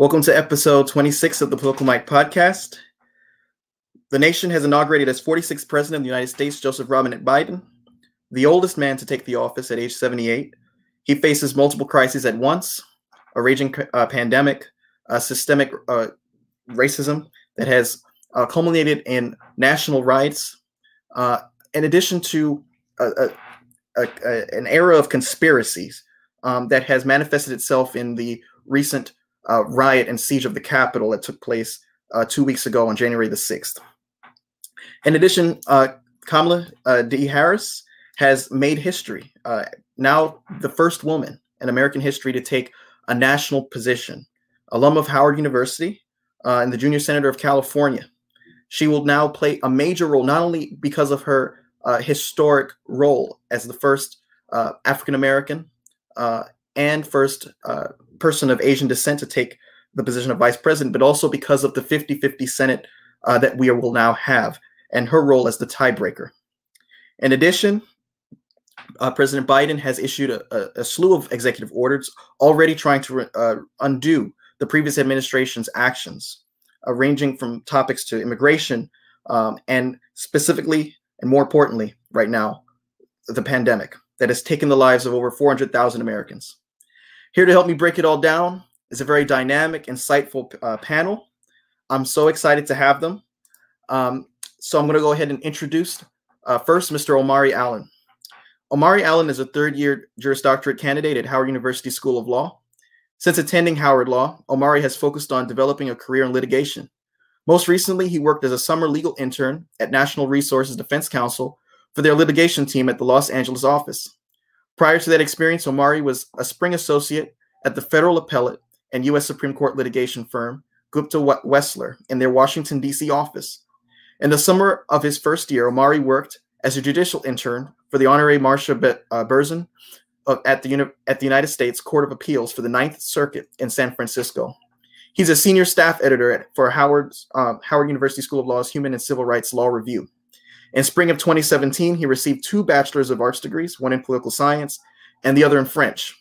Welcome to episode 26 of the Political Mike podcast. The nation has inaugurated as 46th president of the United States, Joseph Robinette Biden, the oldest man to take the office at age 78. He faces multiple crises at once a raging uh, pandemic, a systemic uh, racism that has uh, culminated in national riots, uh, in addition to a, a, a, an era of conspiracies um, that has manifested itself in the recent uh, riot and siege of the Capitol that took place uh, two weeks ago on January the 6th. In addition, uh, Kamala uh, D. Harris has made history. Uh, now, the first woman in American history to take a national position, alum of Howard University uh, and the junior senator of California. She will now play a major role, not only because of her historic role as the first African American and first person of Asian descent to take the position of vice president, but also because of the 50 50 Senate uh, that we will now have and her role as the tiebreaker. In addition, uh, President Biden has issued a, a, a, slew of executive orders already trying to uh, undo the previous administration's actions, uh, ranging from topics to immigration um, and specifically, and more importantly, right now, the pandemic that has taken the lives of over 400,000 Americans. Here to help me break it all down is a very dynamic, insightful uh, panel. I'm so excited to have them. Um, so I'm going to go ahead and introduce uh, first Mr. Omari Allen. Omari Allen is a third year Juris Doctorate candidate at Howard University School of Law. Since attending Howard Law, Omari has focused on developing a career in litigation. Most recently, he worked as a summer legal intern at National Resources Defense Council for their litigation team at the Los Angeles office. Prior to that experience, Omari was a spring associate at the federal appellate and U.S. Supreme Court litigation firm Gupta Wessler in their Washington, D.C. office. In the summer of his first year, Omari worked as a judicial intern for the Honorary Marsha Be- uh, at, the United States Court of Appeals for the Ninth Circuit in San Francisco. He's a senior staff editor for Howard's, um, Howard University School of Law's Human and Civil Rights Law Review. In spring of 2017, he received two Bachelor's of Arts degrees, one in political science and the other in French,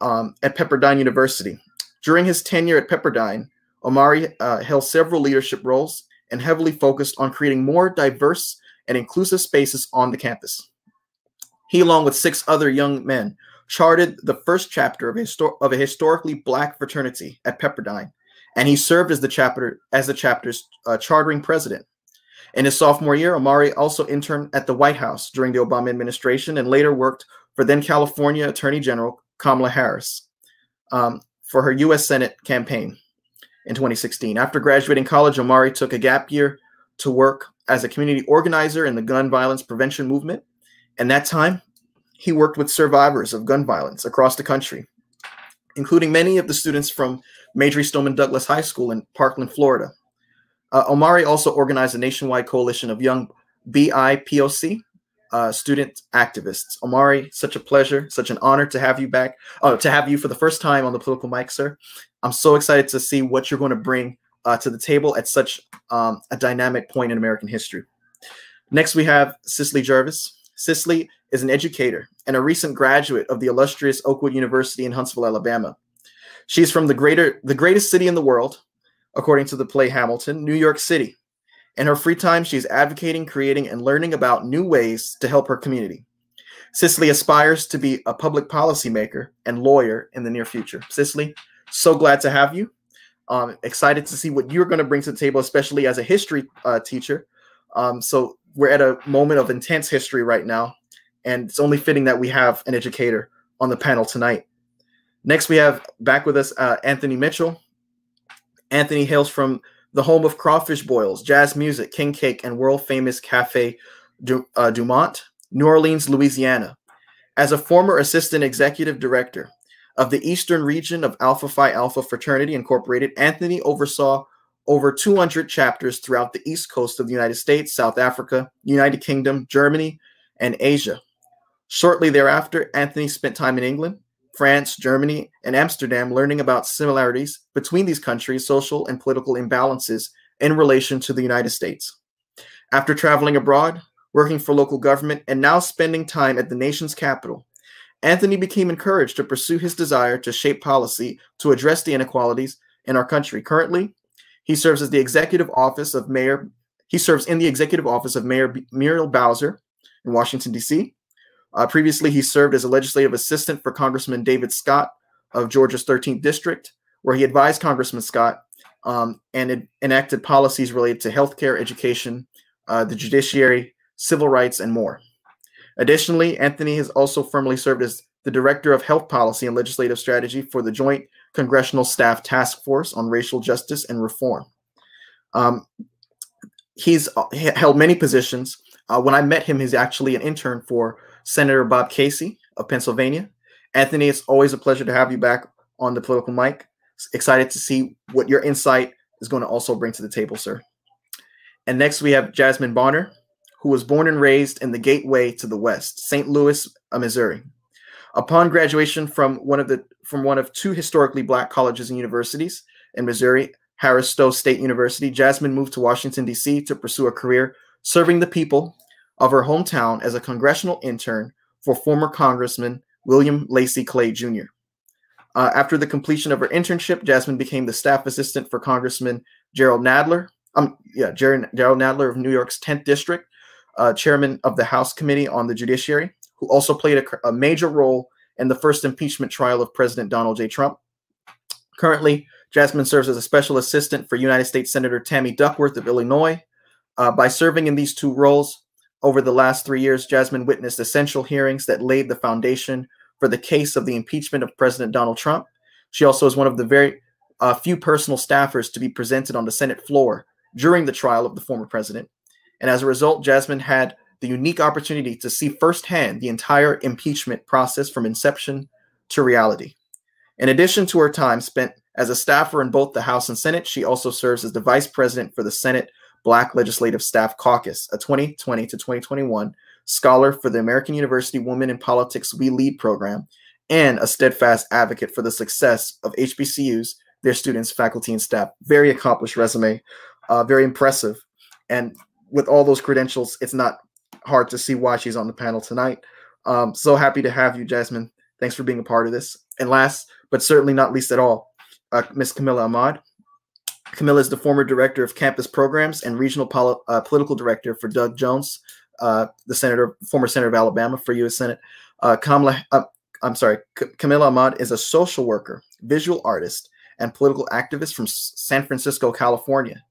um, at Pepperdine University. During his tenure at Pepperdine, Omari uh, held several leadership roles and heavily focused on creating more diverse and inclusive spaces on the campus. He, along with six other young men, charted the first chapter of, histor- of a historically black fraternity at Pepperdine, and he served as the chapter as the chapter's uh, chartering president. In his sophomore year, Omari also interned at the White House during the Obama administration and later worked for then California Attorney General Kamala Harris um, for her U.S. Senate campaign in 2016. After graduating college, Omari took a gap year to work as a community organizer in the gun violence prevention movement. And that time, he worked with survivors of gun violence across the country, including many of the students from Marjory Stoneman Douglas High School in Parkland, Florida. Uh, Omari also organized a nationwide coalition of young BIPOC uh, student activists. Omari, such a pleasure, such an honor to have you back, uh, to have you for the first time on the political Mike, sir. I'm so excited to see what you're going to bring uh, to the table at such um, a dynamic point in American history. Next, we have Cicely Jervis. Cicely is an educator and a recent graduate of the illustrious Oakwood University in Huntsville, Alabama. She's from the greater, the greatest city in the world, according to the play Hamilton, New York City. In her free time, she's advocating, creating, and learning about new ways to help her community. Cicely aspires to be a public policymaker and lawyer in the near future. Cicely, so glad to have you. Um, excited to see what you're going to bring to the table, especially as a history uh, teacher. Um, so we're at a moment of intense history right now, and it's only fitting that we have an educator on the panel tonight. Next, we have back with us uh, Anthony Mitchell. Anthony hails from the home of crawfish boils, jazz music, king cake, and world famous Cafe du, uh, du Monde, New Orleans, Louisiana. As a former assistant executive director of the Eastern region of Alpha Phi Alpha Fraternity Incorporated, Anthony oversaw over 200 chapters throughout the East Coast of the United States, South Africa, United Kingdom, Germany, and Asia. Shortly thereafter, Anthony spent time in England, France, Germany, and Amsterdam learning about similarities between these countries' social and political imbalances in relation to the United States. After traveling abroad, working for local government, and now spending time at the nation's capital, Anthony became encouraged to pursue his desire to shape policy to address the inequalities in our country. Currently, he serves as the executive office of Mayor. He serves in the executive office of Mayor Muriel Bowser in Washington, D.C. Uh, previously, he served as a legislative assistant for Congressman David Scott of Georgia's 13th District, where he advised Congressman Scott um, and enacted policies related to healthcare, education, uh, the judiciary, civil rights, and more. Additionally, Anthony has also firmly served as the Director of Health Policy and Legislative Strategy for the Joint Congressional Staff Task Force on Racial Justice and Reform. Um, he's uh, held many positions. Uh, when I met him, he's actually an intern for Senator Bob Casey of Pennsylvania. Anthony, it's always a pleasure to have you back on the political Mike. Excited to see what your insight is going to also bring to the table, sir. And next we have Jasmine Bonner, who was born and raised in the gateway to the West, St. Louis, uh, Missouri. Upon graduation from one of the from one of two historically black colleges and universities in Missouri, Harris Stowe State University, Jasmine moved to Washington D.C. to pursue a career serving the people of her hometown as a congressional intern for former Congressman William Lacy Clay Jr. Uh, after the completion of her internship, Jasmine became the staff assistant for Congressman Gerald Nadler. Um, yeah, Jerrold Nadler of New York's 10th District, uh, chairman of the House Committee on the Judiciary, who also played a, a major role in the first impeachment trial of President Donald J. Trump. Currently, Jasmine serves as a special assistant for United States Senator Tammy Duckworth of Illinois. Uh, by serving in these two roles over the last three years, Jasmine witnessed essential hearings that laid the foundation for the case of the impeachment of President Donald Trump. She also is one of the very uh, few personal staffers to be presented on the Senate floor during the trial of the former president. And as a result, Jasmine had the unique opportunity to see firsthand the entire impeachment process from inception to reality. In addition to her time spent as a staffer in both the House and Senate, she also serves as the vice president for the Senate Black Legislative Staff Caucus, a 2020 to 2021 scholar for the American University Women in Politics We Lead program, and a steadfast advocate for the success of HBCUs, their students, faculty, and staff. Very accomplished resume, uh, very impressive. And with all those credentials, it's not hard to see why she's on the panel tonight. Um, so happy to have you, Jasmine. Thanks for being a part of this. And last, but certainly not least at all, uh, Ms. Camilla Ahmad. Camilla is the former director of campus programs and regional poli- uh, political director for Doug Jones, uh, the senator, former senator of Alabama for U.S. Senate. Uh, Kamala, uh, I'm sorry, C- Camilla Ahmad is a social worker, visual artist, and political activist from S- San Francisco, California.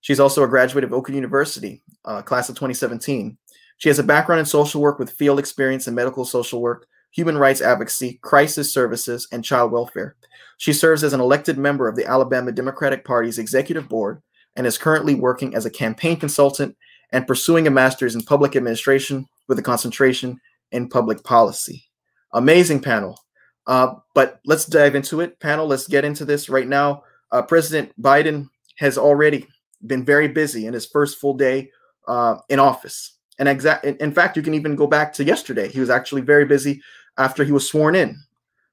She's also a graduate of Oakland University, uh, class of 2017. She has a background in social work with field experience in medical social work, human rights advocacy, crisis services, and child welfare. She serves as an elected member of the Alabama Democratic Party's executive board and is currently working as a campaign consultant and pursuing a master's in public administration with a concentration in public policy. Amazing panel. Uh, but let's dive into it. Panel, let's get into this right now. Uh, President Biden has already been very busy in his first full day uh, in office. And exact, in fact, you can even go back to yesterday. He was actually very busy after he was sworn in.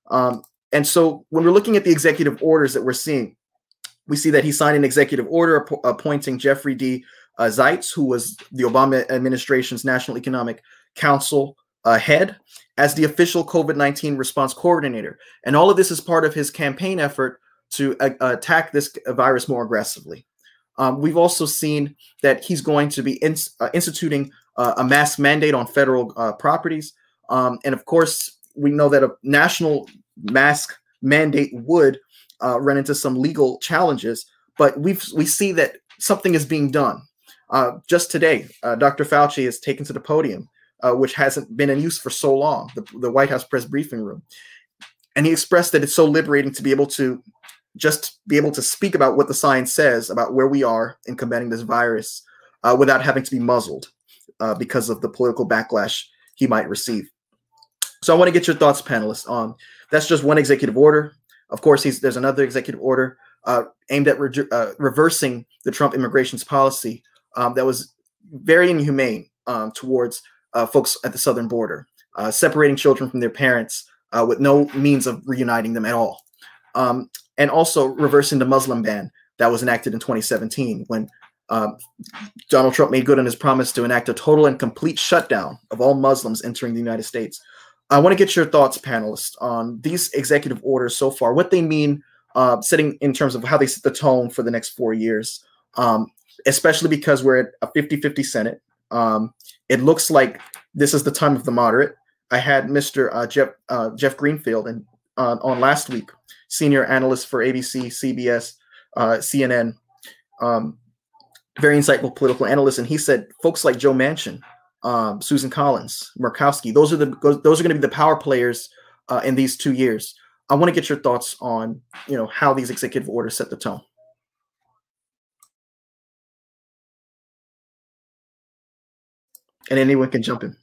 Um, and so when we're looking at the executive orders that we're seeing, we see that he signed an executive order app- appointing Jeffrey D. Uh, Zients, who was the Obama administration's National Economic Council uh, head, as the official COVID 19 response coordinator. And all of this is part of his campaign effort to uh, attack this virus more aggressively. Um, we've also seen that he's going to be in, uh, instituting uh, a mask mandate on federal uh, properties. Um, and of course, we know that a national mask mandate would uh, run into some legal challenges, but we we see that something is being done. Uh, just today, uh, Dr. Fauci is taken to the podium, uh, which hasn't been in use for so long, the, the White House press briefing room. And he expressed that it's so liberating to be able to just be able to speak about what the science says about where we are in combating this virus uh, without having to be muzzled uh, because of the political backlash he might receive. So I want to get your thoughts, panelists, on that's just one executive order. Of course, there's another executive order uh, aimed at re- uh, reversing the Trump immigrations policy um, that was very inhumane um, towards uh, folks at the southern border, uh, separating children from their parents uh, with no means of reuniting them at all, um, and also reversing the Muslim ban that was enacted in 2017 when um, Donald Trump made good on his promise to enact a total and complete shutdown of all Muslims entering the United States. I want to get your thoughts, panelists, on these executive orders so far, what they mean uh, setting in terms of how they set the tone for the next four years, um, especially because we're at a 50 50 Senate. Um, it looks like this is the time of the moderate. I had Mr. Uh, Jeff, uh, Jeff Greenfield and, uh, on last week, senior analyst for ABC, CBS, uh, CNN, um, very insightful political analyst, and he said folks like Joe Manchin, um, Susan Collins, Murkowski, those are the those are going to be the power players uh, in these two years. I want to get your thoughts on you know how these executive orders set the tone. And anyone can jump in.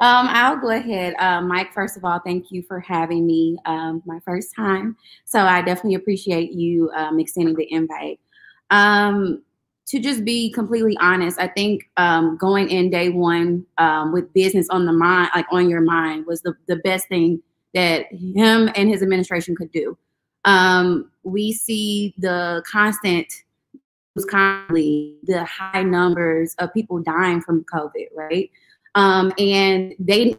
Um, I'll go ahead. Uh, Mike, first of all, thank you for having me um, my first time. So I definitely appreciate you um, extending the invite. Um, to just be completely honest, I think um, going in day one um, with business on the mind, like on your mind, was the, the best thing that him and his administration could do. Um, we see the constant, constantly the high numbers of people dying from COVID, right? Um, and they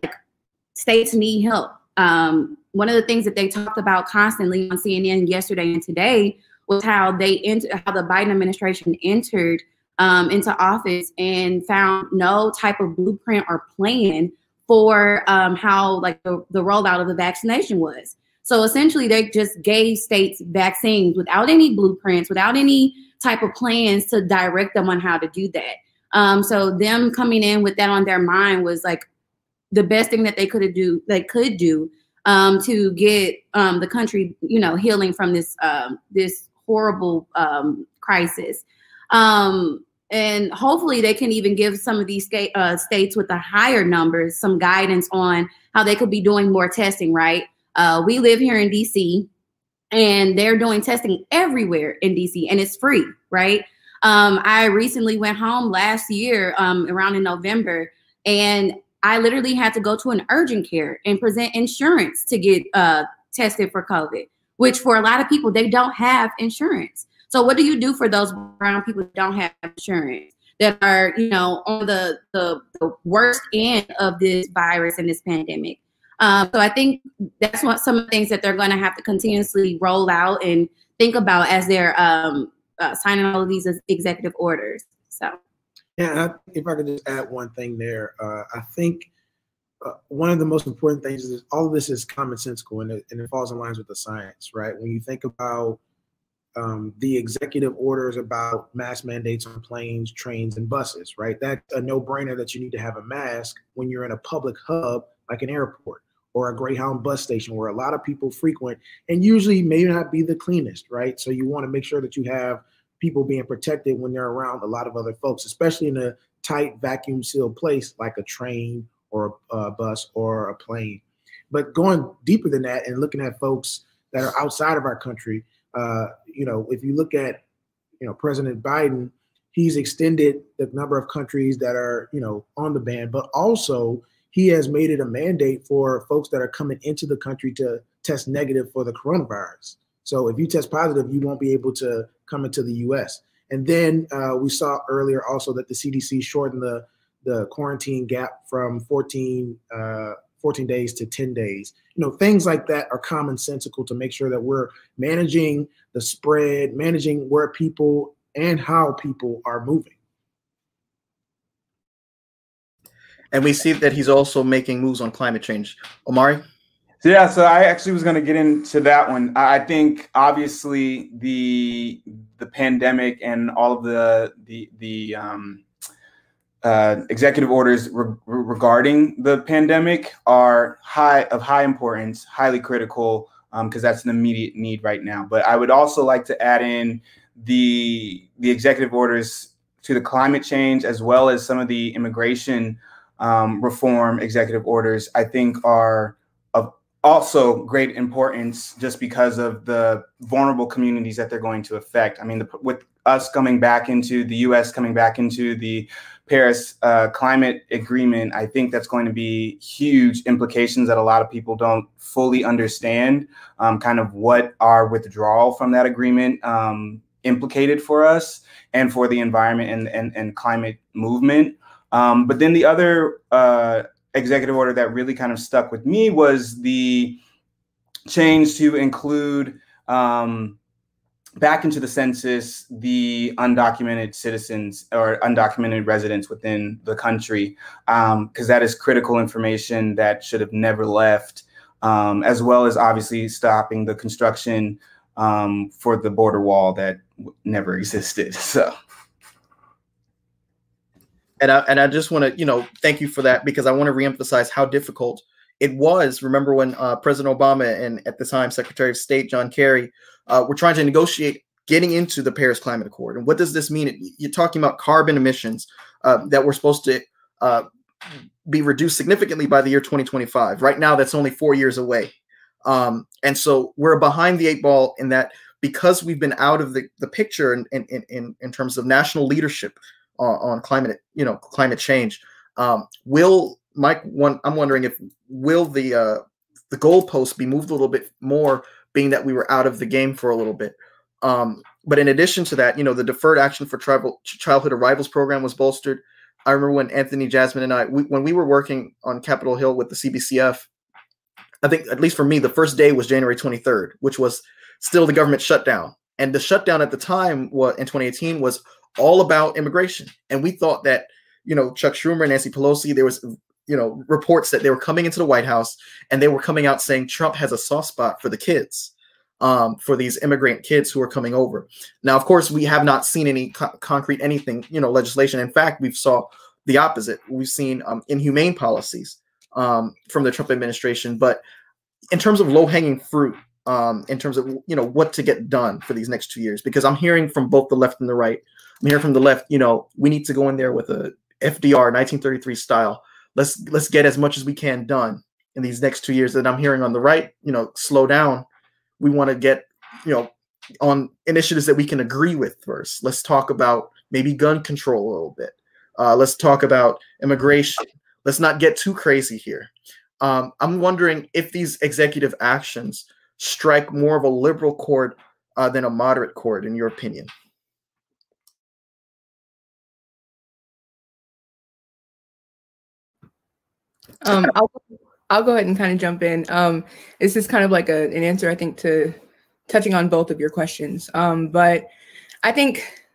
states need help. Um, one of the things that they talked about constantly on CNN yesterday and today was how they enter, how the Biden administration entered um, into office and found no type of blueprint or plan for um, how like the, the rollout of the vaccination was. So essentially, they just gave states vaccines without any blueprints, without any type of plans to direct them on how to do that. Um, so them coming in with that on their mind was like the best thing that they could do. They could do um, to get um, the country, you know, healing from this um, this horrible um, crisis. Um, and hopefully they can even give some of these state, uh, states with the higher numbers some guidance on how they could be doing more testing, right? Uh, we live here in DC and they're doing testing everywhere in DC and it's free, right? Um, I recently went home last year um, around in November and I literally had to go to an urgent care and present insurance to get uh, tested for COVID which for a lot of people, they don't have insurance. So what do you do for those brown people that don't have insurance? That are, you know, on the, the, the worst end of this virus and this pandemic. Um, so I think that's what some of the things that they're going to have to continuously roll out and think about as they're um, uh, signing all of these executive orders. So, yeah, if I could just add one thing there, uh, I think uh, one of the most important things is all of this is commonsensical and it, and it falls in lines with the science, right? When you think about um, the executive orders about mask mandates on planes, trains, and buses, right? That's a no-brainer that you need to have a mask when you're in a public hub like an airport or a Greyhound bus station where a lot of people frequent and usually may not be the cleanest, right? So you want to make sure that you have people being protected when they're around a lot of other folks, especially in a tight vacuum sealed place like a train or a bus or a plane. But going deeper than that and looking at folks that are outside of our country, uh, you know, if you look at, you know, President Biden, he's extended the number of countries that are, you know, on the ban, but also he has made it a mandate for folks that are coming into the country to test negative for the coronavirus. So if you test positive, you won't be able to come into the U.S. And then uh, we saw earlier also that the CDC shortened the the quarantine gap from 14, uh, 14 days to 10 days. You know, things like that are commonsensical to make sure that we're managing the spread, managing where people and how people are moving. And we see that he's also making moves on climate change. Omari? Yeah, so I actually was going to get into that one. I think obviously the the pandemic and all of the the the um, uh, executive orders re- regarding the pandemic are high of high importance, highly critical, because um, that's an immediate need right now. But I would also like to add in the the executive orders to the climate change as well as some of the immigration um, reform executive orders. I think are of also great importance just because of the vulnerable communities that they're going to affect. I mean, the, with us coming back into the U.S. coming back into the Paris uh, climate agreement, I think that's going to be huge implications that a lot of people don't fully understand. Um, kind of what our withdrawal from that agreement um, implicated for us and for the environment and and, and climate movement. Um, but then the other uh, executive order that really kind of stuck with me was the change to include um, back into the census the undocumented citizens or undocumented residents within the country, because um, that is critical information that should have never left, um, as well as obviously stopping the construction um, for the border wall that never existed. So. And I, and I just want to, you know, thank you for that because I want to reemphasize how difficult it was. Remember when uh, President Obama and at the time Secretary of State John Kerry uh, were trying to negotiate getting into the Paris Climate Accord. And what does this mean? You're talking about carbon emissions uh, that we're supposed to uh, be reduced significantly by the year 2025. Right now, that's only four years away. Um, and so we're behind the eight ball in that because we've been out of the, the picture in, in, in, in terms of national leadership on, on climate, you know, climate change. Um, will Mike? One, I'm wondering if will the uh, the goalpost be moved a little bit more, being that we were out of the game for a little bit. Um, but in addition to that, you know, the deferred action for tribal childhood arrivals program was bolstered. I remember when Anthony Jasmine and I, we, when we were working on Capitol Hill with the CBCF, I think at least for me, the first day was January 23rd, which was still the government shutdown. And the shutdown at the time was in 2018 was all about immigration. And we thought that, you know, Chuck Schumer, Nancy Pelosi, there was, you know, reports that they were coming into the White House and they were coming out saying Trump has a soft spot for the kids um, for these immigrant kids who are coming over. Now, of course, we have not seen any co- concrete anything, you know, legislation. In fact, we've saw the opposite. We've seen um, inhumane policies um, from the Trump administration. But in terms of low hanging fruit, um, in terms of you know what to get done for these next two years, because I'm hearing from both the left and the right. I'm hearing from the left, you know, we need to go in there with a FDR 1933 style. Let's let's get as much as we can done in these next two years. that I'm hearing on the right, you know, slow down we want to get you know on initiatives that we can agree with first. Let's talk about maybe gun control a little bit. Uh, let's talk about immigration. Let's not get too crazy here. Um, I'm wondering if these executive actions strike more of a liberal chord uh, than a moderate chord, in your opinion. Um, I'll I'll go ahead and kind of jump in. Um, this is kind of like a, an answer, I think, to touching on both of your questions. Um, but I think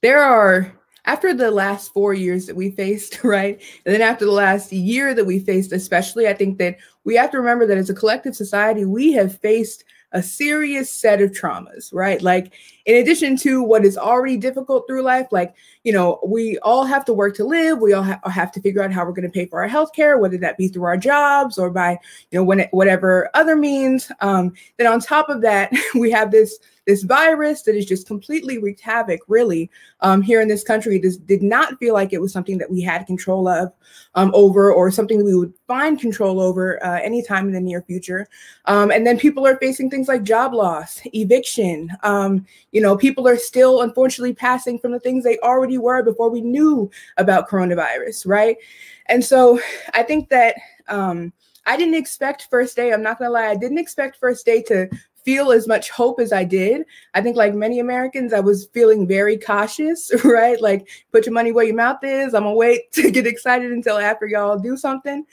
there are, after the last four years that we faced, right? And then after the last year that we faced, especially, I think that we have to remember that as a collective society, we have faced a serious set of traumas, right? Like, in addition to what is already difficult through life, like, you know, we all have to work to live. We all ha- have to figure out how we're going to pay for our health care, whether that be through our jobs or by, you know, when it, whatever other means. Um, then on top of that, we have this this virus that has just completely wreaked havoc, really, um, here in this country. This did not feel like it was something that we had control of um, over or something that we would find control over uh, anytime in the near future. Um, and then people are facing things like job loss, eviction. You know, people are still unfortunately passing from the things they already were before we knew about coronavirus, right? And so I think that um, I didn't expect first day. I'm not gonna lie, I didn't expect first day to feel as much hope as I did. I think, like many Americans, I was feeling very cautious, right? Like, put your money where your mouth is. I'm gonna wait to get excited until after y'all do something.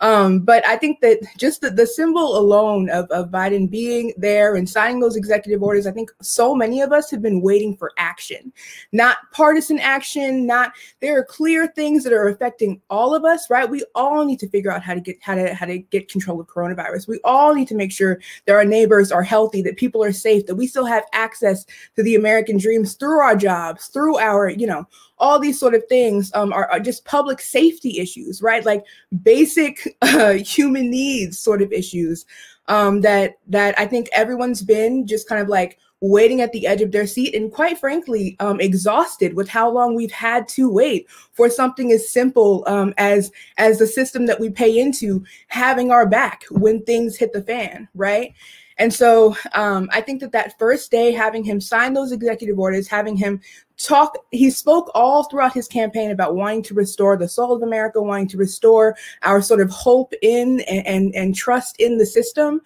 Um, but I think that just the, the symbol alone of, of Biden being there and signing those executive orders, I think so many of us have been waiting for action, not partisan action, not there are clear things that are affecting all of us, right? We all need to figure out how to get how to how to get control of coronavirus. We all need to make sure that our neighbors are healthy, that people are safe, that we still have access to the American dreams through our jobs, through our, you know, all these sort of things um, are, are, just public safety issues, right? Like basic uh, human needs sort of issues um, that that I think everyone's been just kind of like waiting at the edge of their seat and quite frankly um, exhausted with how long we've had to wait for something as simple um, as as the system that we pay into having our back when things hit the fan right and so um, I think that that first day, having him sign those executive orders, having him talk, he spoke all throughout his campaign about wanting to restore the soul of America, wanting to restore our sort of hope in and, and, and trust in the system.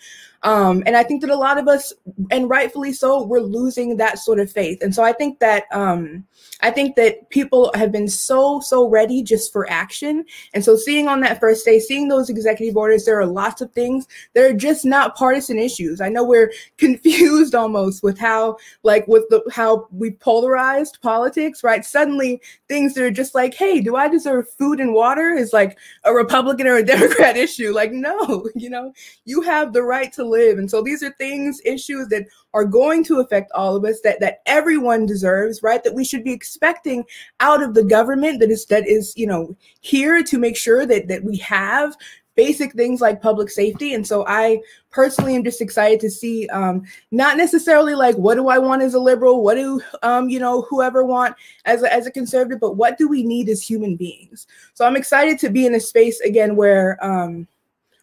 Um, and I think that a lot of us, and rightfully so, we're losing that sort of faith. And so I think that um, I think that people have been so so ready just for action. And so seeing on that first day, seeing those executive orders, there are lots of things that are just not partisan issues. I know we're confused almost with how like with the how we polarized politics, right? Suddenly things that are just like, hey, do I deserve food and water? Is like a Republican or a Democrat issue. Like, no, you know, you have the right to live. And so these are things, issues that are going to affect all of us that that everyone deserves, right? That we should be expecting out of the government that is that is, you know, here to make sure that that we have basic things like public safety. And so I personally am just excited to see um, not necessarily like what do I want as a liberal, what do um, you know whoever want as a, as a conservative, but what do we need as human beings. So I'm excited to be in a space again where um,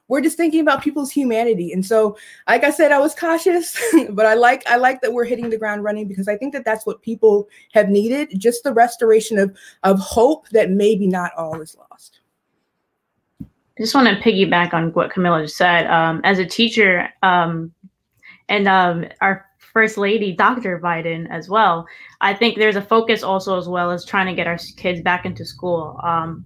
we're just thinking about people's humanity and so like i said i was cautious but i like i like that we're hitting the ground running because i think that that's what people have needed just the restoration of of hope that maybe not all is lost I just want to piggyback on what Camilla just said. Um, as a teacher, um, and um, our first lady, Dr. Biden, as well, I think there's a focus also as well as trying to get our kids back into school. Um,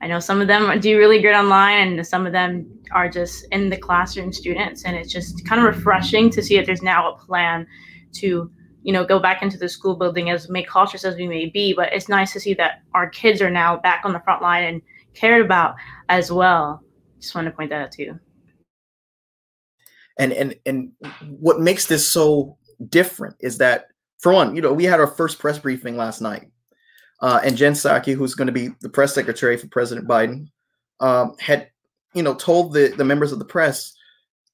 I know some of them do really good online, and some of them are just in the classroom students, and it's just kind of refreshing to see that there's now a plan to you know go back into the school building as may cautious as we may be but it's nice to see that our kids are now back on the front line and cared about as well. Just want to point that out too and and and what makes this so different is that for one you know we had our first press briefing last night uh, and jen psaki who's going to be the press secretary for president biden um, had you know told the the members of the press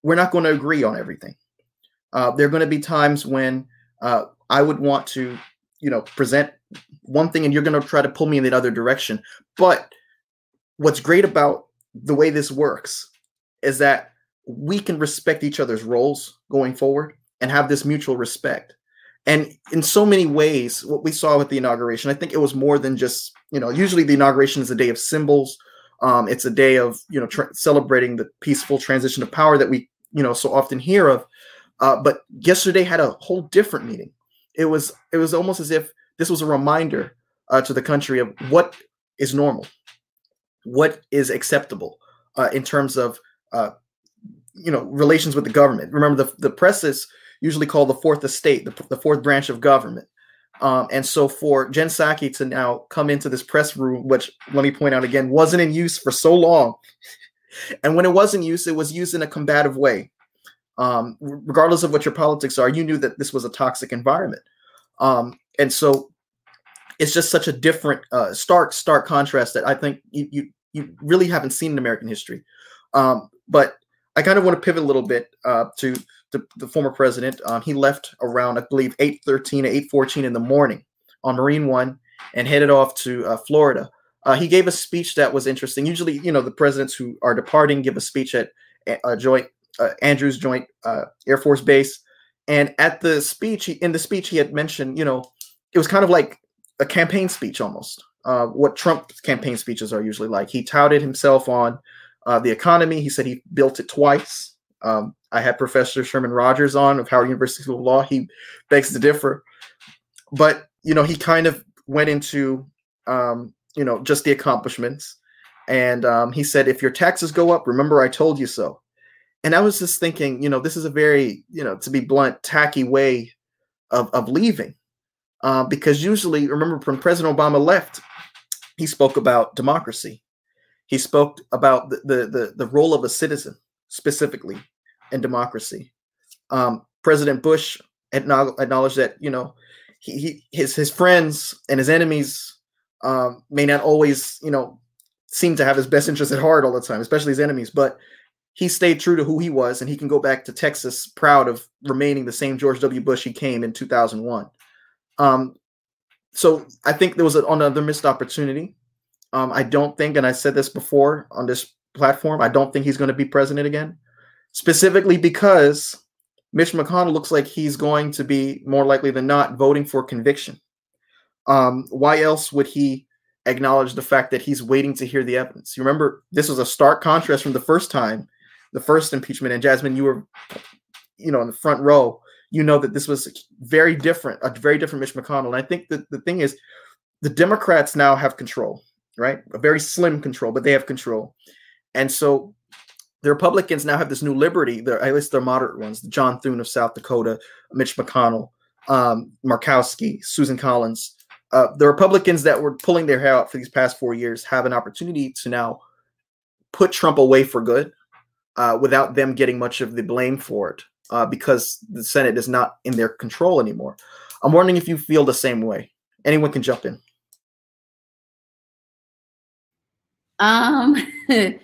we're not going to agree on everything uh, there are going to be times when uh, i would want to you know present one thing and you're going to try to pull me in the other direction but what's great about the way this works is that we can respect each other's roles going forward and have this mutual respect. And in so many ways, what we saw with the inauguration, I think it was more than just, you know, usually the inauguration is a day of symbols. Um, it's a day of, you know, celebrating the peaceful transition of power that we, you know, so often hear of. Uh, but yesterday had a whole different meaning. It was, it was almost as if this was a reminder uh, to the country of what is normal, what is acceptable uh, in terms of uh, you know relations with the government. Remember, the the press is usually called the fourth estate, the, the fourth branch of government. Um, and so for Jen Psaki to now come into this press room, which let me point out again, wasn't in use for so long. and when it was in use, it was used in a combative way. Um, regardless of what your politics are, you knew that this was a toxic environment. Um, and so it's just such a different, uh, stark, stark contrast that I think you, you, you really haven't seen in American history. Um, but I kind of want to pivot a little bit uh, to the, the, former president. Um, he left around, I believe, 8.13 or 8.14 in the morning on Marine One and headed off to uh, Florida. Uh, he gave a speech that was interesting. Usually, you know, the presidents who are departing give a speech at a joint uh, Andrews Joint uh, Air Force Base. And at the speech, he, in the speech, he had mentioned, you know, it was kind of like a campaign speech almost. Uh, what Trump campaign speeches are usually like. He touted himself on the economy. He said he built it twice. Um, I had Professor Sherman Rogers on of Howard University School of Law. He begs to differ, but you know he kind of went into um, you know just the accomplishments, and um, he said if your taxes go up, remember I told you so. And I was just thinking, you know, this is a very you know to be blunt, tacky way of of leaving uh, because usually, remember when President Obama left, he spoke about democracy. He spoke about the the the, the role of a citizen specifically in democracy. Um, President Bush acknowledged that you know he, he his his friends and his enemies um, may not always you know seem to have his best interests at heart all the time, especially his enemies, but he stayed true to who he was, and he can go back to Texas proud of remaining the same George W. Bush he came in 2001. Um, so I think there was another missed opportunity. Um, I don't think, and I said this before on this platform, I don't think he's going to be president again, specifically because Mitch McConnell looks like he's going to be more likely than not voting for conviction. Um, why else would he acknowledge the fact that he's waiting to hear the evidence? You remember, this was a stark contrast from the first time the first impeachment. And Jasmine, you were, you know, in the front row. You know that this was very different, a very different Mitch McConnell. And I think that the thing is, the Democrats now have control, right? A very slim control, but they have control. And so the Republicans now have this new liberty. They're, at least they're moderate ones. John Thune of South Dakota, Mitch McConnell, um, Murkowski, Susan Collins. Uh, the Republicans that were pulling their hair out for these past four years have an opportunity to now put Trump away for good uh, without them getting much of the blame for it uh, because the Senate is not in their control anymore. I'm wondering if you feel the same way. Anyone can jump in. Um.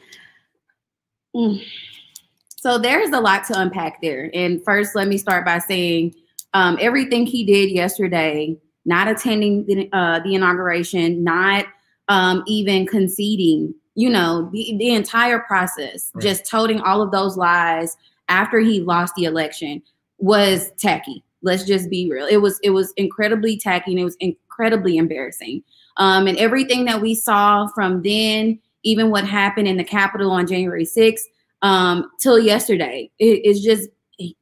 so there's a lot to unpack there. And first, let me start by saying um, everything he did yesterday, not attending the, uh, the inauguration, not um, even conceding, you know, the, the entire process, right. just toting all of those lies after he lost the election was tacky. Let's just be real. It was it was incredibly tacky and it was incredibly embarrassing. Um, and everything that we saw from then, even what happened in the Capitol on January 6th, um, till yesterday, it, it's just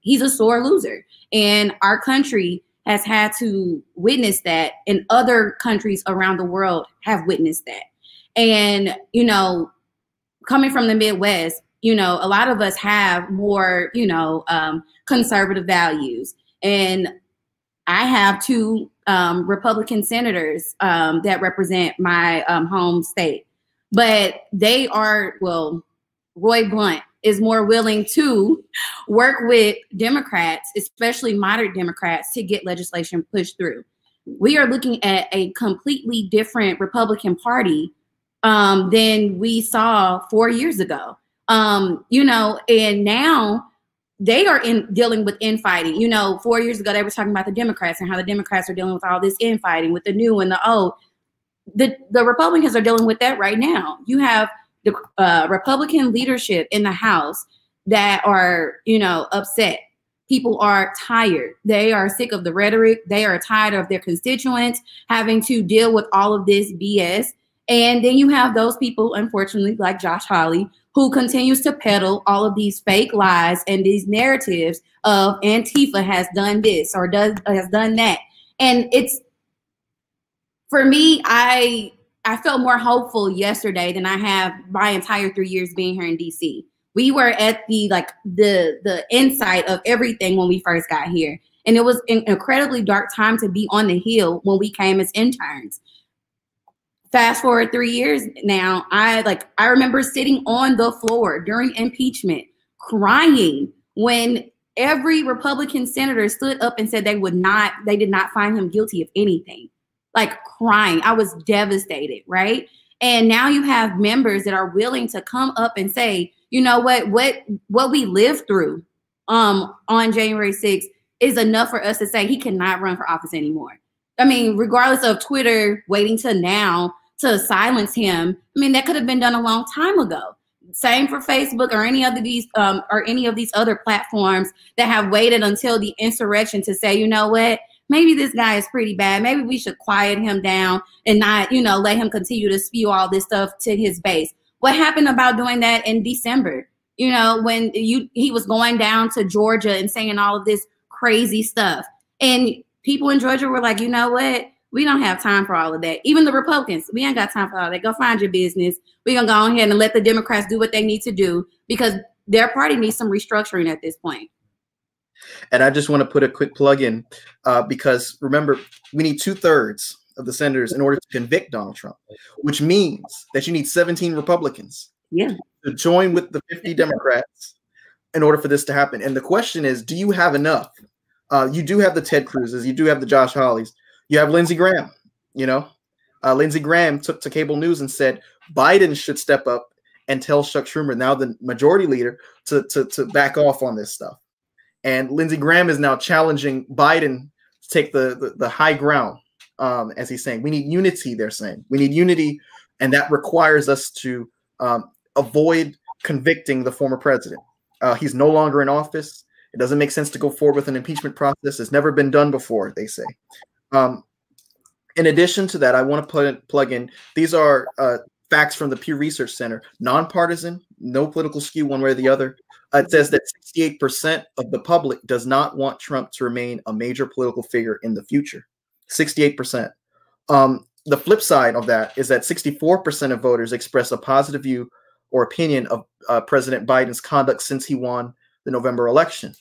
he's a sore loser. And our country has had to witness that, and other countries around the world have witnessed that. And, you know, coming from the Midwest, you know, a lot of us have more, you know, um, conservative values. And I have two um, Republican senators um, that represent my um, home state, but they are, well, Roy Blunt is more willing to work with Democrats, especially moderate Democrats, to get legislation pushed through. We are looking at a completely different Republican Party um, than we saw four years ago. Um, you know, and now they are in dealing with infighting. You know, four years ago they were talking about the Democrats and how the Democrats are dealing with all this infighting with the new and the old. The the Republicans are dealing with that right now. You have the uh, Republican leadership in the House that are, you know, upset. People are tired. They are sick of the rhetoric. They are tired of their constituents having to deal with all of this BS. And then you have those people, unfortunately, like Josh Hawley, who continues to peddle all of these fake lies and these narratives of Antifa has done this or does has done that. And it's for me, I I felt more hopeful yesterday than I have my entire three years being here in DC. We were at the like the the insight of everything when we first got here. And it was an incredibly dark time to be on the hill when we came as interns. Fast forward three years now, I like I remember sitting on the floor during impeachment, crying when every Republican senator stood up and said they would not, they did not find him guilty of anything like crying. I was devastated, right? And now you have members that are willing to come up and say, you know what, what what we lived through um on January 6th is enough for us to say he cannot run for office anymore. I mean, regardless of Twitter waiting to now to silence him, I mean that could have been done a long time ago. Same for Facebook or any other these um, or any of these other platforms that have waited until the insurrection to say, you know what, maybe this guy is pretty bad. Maybe we should quiet him down and not, you know, let him continue to spew all this stuff to his base. What happened about doing that in December? You know, when you he was going down to Georgia and saying all of this crazy stuff. And people in Georgia were like, you know what? We don't have time for all of that. Even the Republicans, we ain't got time for all that. Go find your business. We're gonna go ahead and let the Democrats do what they need to do because their party needs some restructuring at this point. And I just want to put a quick plug in uh, because remember, we need two thirds of the senators in order to convict Donald Trump, which means that you need 17 Republicans yeah. to join with the 50 Democrats in order for this to happen. And the question is, do you have enough? Uh, you do have the Ted Cruzes, you do have the Josh Hawleys, you have Lindsey Graham. You know, uh, Lindsey Graham took to cable news and said Biden should step up and tell Chuck Schumer, now the majority leader, to, to, to back off on this stuff. And Lindsey Graham is now challenging Biden to take the, the, the high ground, um, as he's saying. We need unity, they're saying. We need unity, and that requires us to um, avoid convicting the former president. Uh, he's no longer in office. It doesn't make sense to go forward with an impeachment process. It's never been done before, they say. Um, in addition to that, I want to put, plug in these are uh, facts from the Pew Research Center, nonpartisan, no political skew one way or the other. It says that 68% of the public does not want Trump to remain a major political figure in the future. 68%. Um, the flip side of that is that 64% of voters express a positive view or opinion of uh, President Biden's conduct since he won the November election.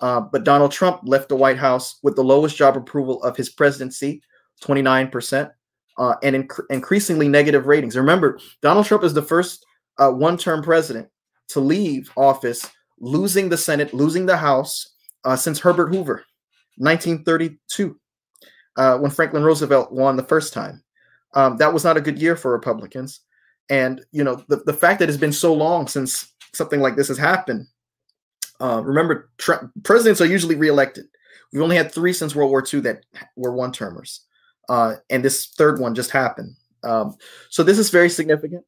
Uh, but Donald Trump left the White House with the lowest job approval of his presidency, 29%, uh, and inc- increasingly negative ratings. Remember, Donald Trump is the first uh, one term president to leave office, losing the Senate, losing the House uh, since Herbert Hoover, 1932, uh, when Franklin Roosevelt won the first time. Um, that was not a good year for Republicans. And, you know, the, the fact that it's been so long since something like this has happened uh, remember, presidents are usually reelected. We've only had three since World War II that were one termers, uh, and this third one just happened. Um, so this is very significant.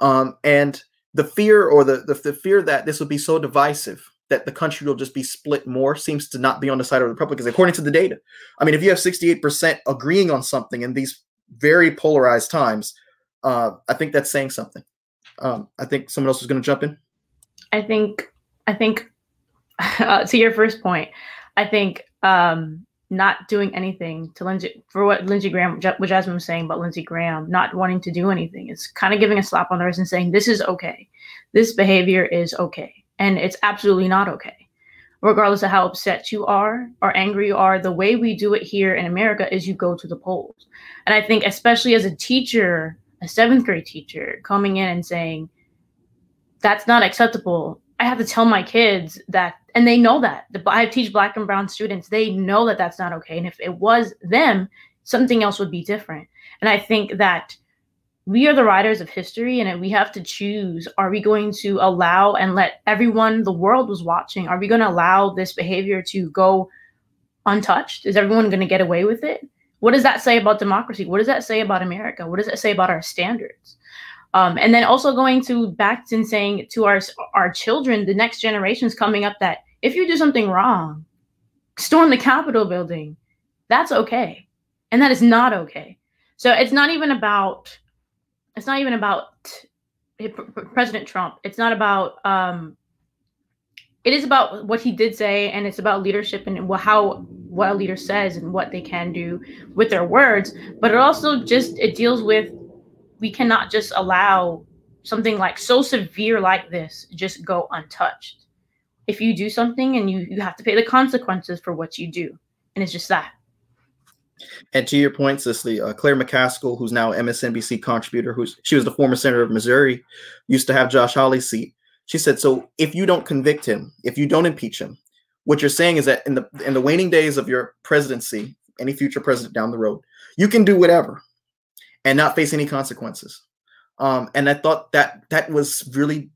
Um, and the fear, or the, the the fear that this will be so divisive that the country will just be split more, seems to not be on the side of the Republicans, according to the data. I mean, if you have 68% agreeing on something in these very polarized times, uh, I think that's saying something. Um, I think someone else is going to jump in. I think I think uh, to your first point, I think um, not doing anything to Lindsey for what Lindsey Graham, what Jasmine was saying about Lindsey Graham not wanting to do anything. It's kind of giving a slap on the wrist and saying this is okay, this behavior is okay, and it's absolutely not okay. Regardless of how upset you are or angry you are, the way we do it here in America is you go to the polls. And I think, especially as a teacher, a seventh grade teacher, coming in and saying, that's not acceptable I have to tell my kids that, and they know that. I teach black and brown students. They know that that's not okay. And if it was them, something else would be different. And I think that we are the writers of history and we have to choose are we going to allow and let everyone the world was watching are we going to allow this behavior to go untouched is everyone going to get away with it what does that say about democracy what does that say about america what does that say about our standards um, and then also going to back and saying to our our children, the next generations coming up, that if you do something wrong, storm the Capitol building, that's okay, and that is not okay. So it's not even about it's not even about President Trump. It's not about um, it is about what he did say, and it's about leadership and how what a leader says and what they can do with their words. But it also just it deals with we cannot just allow something like so severe like this just go untouched. If you do something and you you have to pay the consequences for what you do, and it's just that. And to your point, Cicely, uh, Claire McCaskill, who's now MSNBC contributor, who's she was the former senator of Missouri, used to have Josh Hawley's seat. She said, "So if you don't convict him, if you don't impeach him, what you're saying is that in the in the waning days of your presidency, any future president down the road, you can do whatever and not face any consequences. Um, and I thought that that was really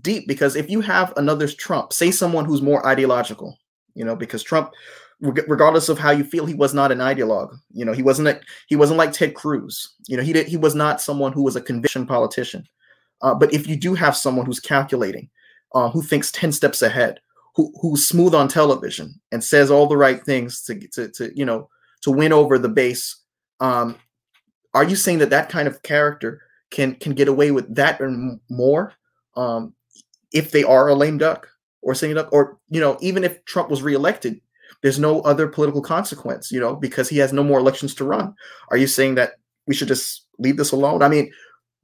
deep because if you have another Trump, say someone who's more ideological, you know, because Trump, regardless of how you feel, he was not an ideologue. You know, he wasn't a, he wasn't like Ted Cruz. You know, he did he was not someone who was a conviction politician. Uh, but if you do have someone who's calculating, uh, who thinks ten steps ahead, who who's smooth on television and says all the right things to to, to you know to win over the base, um, are you saying that that kind of character can can get away with that and more um, if they are a lame duck or sitting duck, or you know, even if Trump was reelected, there's no other political consequence, you know, because he has no more elections to run. Are you saying that we should just leave this alone? I mean,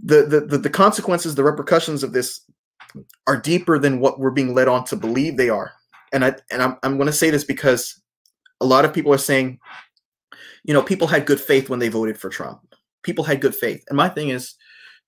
the the the, the consequences, the repercussions of this are deeper than what we're being led on to believe they are. And I and I'm I'm going to say this because a lot of people are saying, you know, people had good faith when they voted for Trump people had good faith. And my thing is,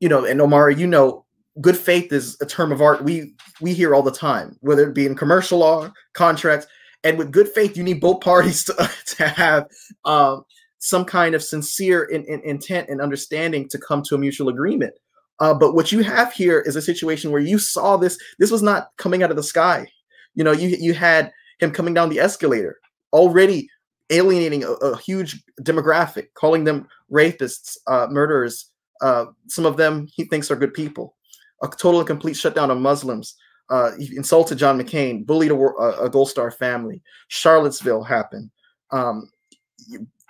you know, and Omari, you know, good faith is a term of art we we hear all the time, whether it be in commercial law, contracts, and with good faith, you need both parties to, to have um, some kind of sincere in, in, intent and understanding to come to a mutual agreement. Uh, but what you have here is a situation where you saw this. This was not coming out of the sky. You know, you you had him coming down the escalator already alienating a, a huge demographic, calling them rapists, uh, murderers. Uh, some of them he thinks are good people. A total and complete shutdown of Muslims. Uh, he insulted John McCain, bullied a, a, Gold Star family. Charlottesville happened. Um,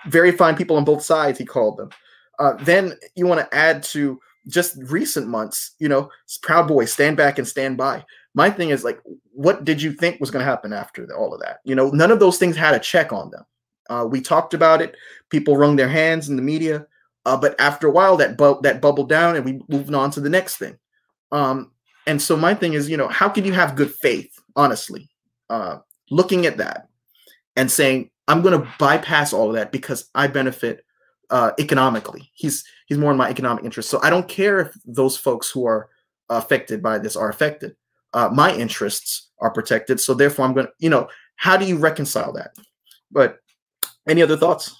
very fine people on both sides, he called them. Uh, then you want to add to just recent months, you know, Proud Boys, stand back and stand by. my thing is like, what did you think was going to happen after all of that? You know, none of those things had a check on them. Uh, we talked about it. People wrung their hands in the media, uh, but after a while, that bu- that bubbled down, and we moved on to the next thing. Um, and so my thing is, you know, how can you have good faith, honestly, uh, looking at that and saying, I'm going to bypass all of that because I benefit uh, economically. He's he's more in my economic interest. So I don't care if those folks who are affected by this are affected. Uh, my interests are protected. So therefore, I'm going to, you know, how do you reconcile that? But any other thoughts?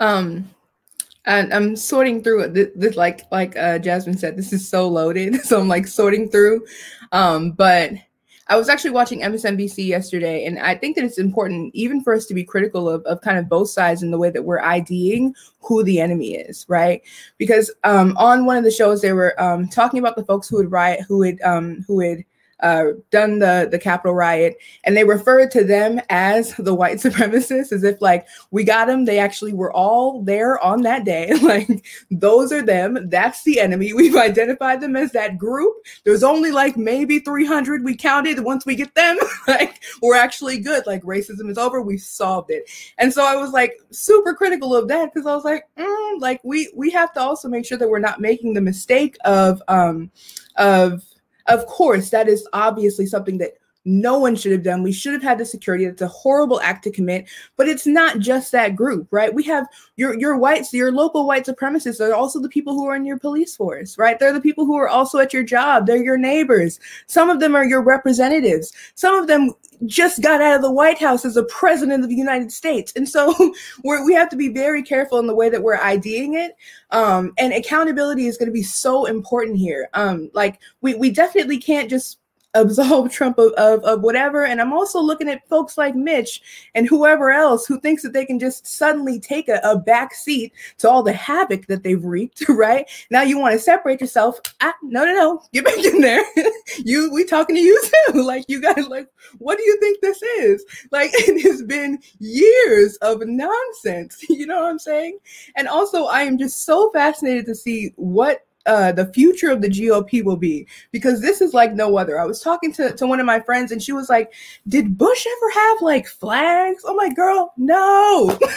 Um, and I'm sorting through. This, this, like like uh, Jasmine said, this is so loaded. So I'm like sorting through. Um, but I was actually watching MSNBC yesterday, and I think that it's important even for us to be critical of, of kind of both sides in the way that we're IDing who the enemy is, right? Because um, on one of the shows, they were um, talking about the folks who would riot, who would um, who would uh, done the the Capitol riot, and they referred to them as the white supremacists, as if like we got them. They actually were all there on that day. like those are them. That's the enemy. We've identified them as that group. There's only like maybe 300 we counted. Once we get them, like we're actually good. Like racism is over. We solved it. And so I was like super critical of that because I was like, mm, like we we have to also make sure that we're not making the mistake of um of of course, that is obviously something that no one should have done. We should have had the security. It's a horrible act to commit, but it's not just that group, right? We have your your whites, your local white supremacists are also the people who are in your police force, right? They're the people who are also at your job. They're your neighbors. Some of them are your representatives. Some of them just got out of the White House as a president of the United States. And so we have to be very careful in the way that we're IDing it. Um, and accountability is going to be so important here. Um, like we, we definitely can't just absolve Trump of, of, of, whatever. And I'm also looking at folks like Mitch and whoever else who thinks that they can just suddenly take a, a back seat to all the havoc that they've reaped, right? Now you want to separate yourself. Ah, no, no, no, get back in there. you, we talking to you too. Like you guys, like, what do you think this is? Like it has been years of nonsense. You know what I'm saying? And also I am just so fascinated to see what uh, the future of the GOP will be because this is like no other. I was talking to, to one of my friends and she was like, Did Bush ever have like flags? I'm like, Girl, no.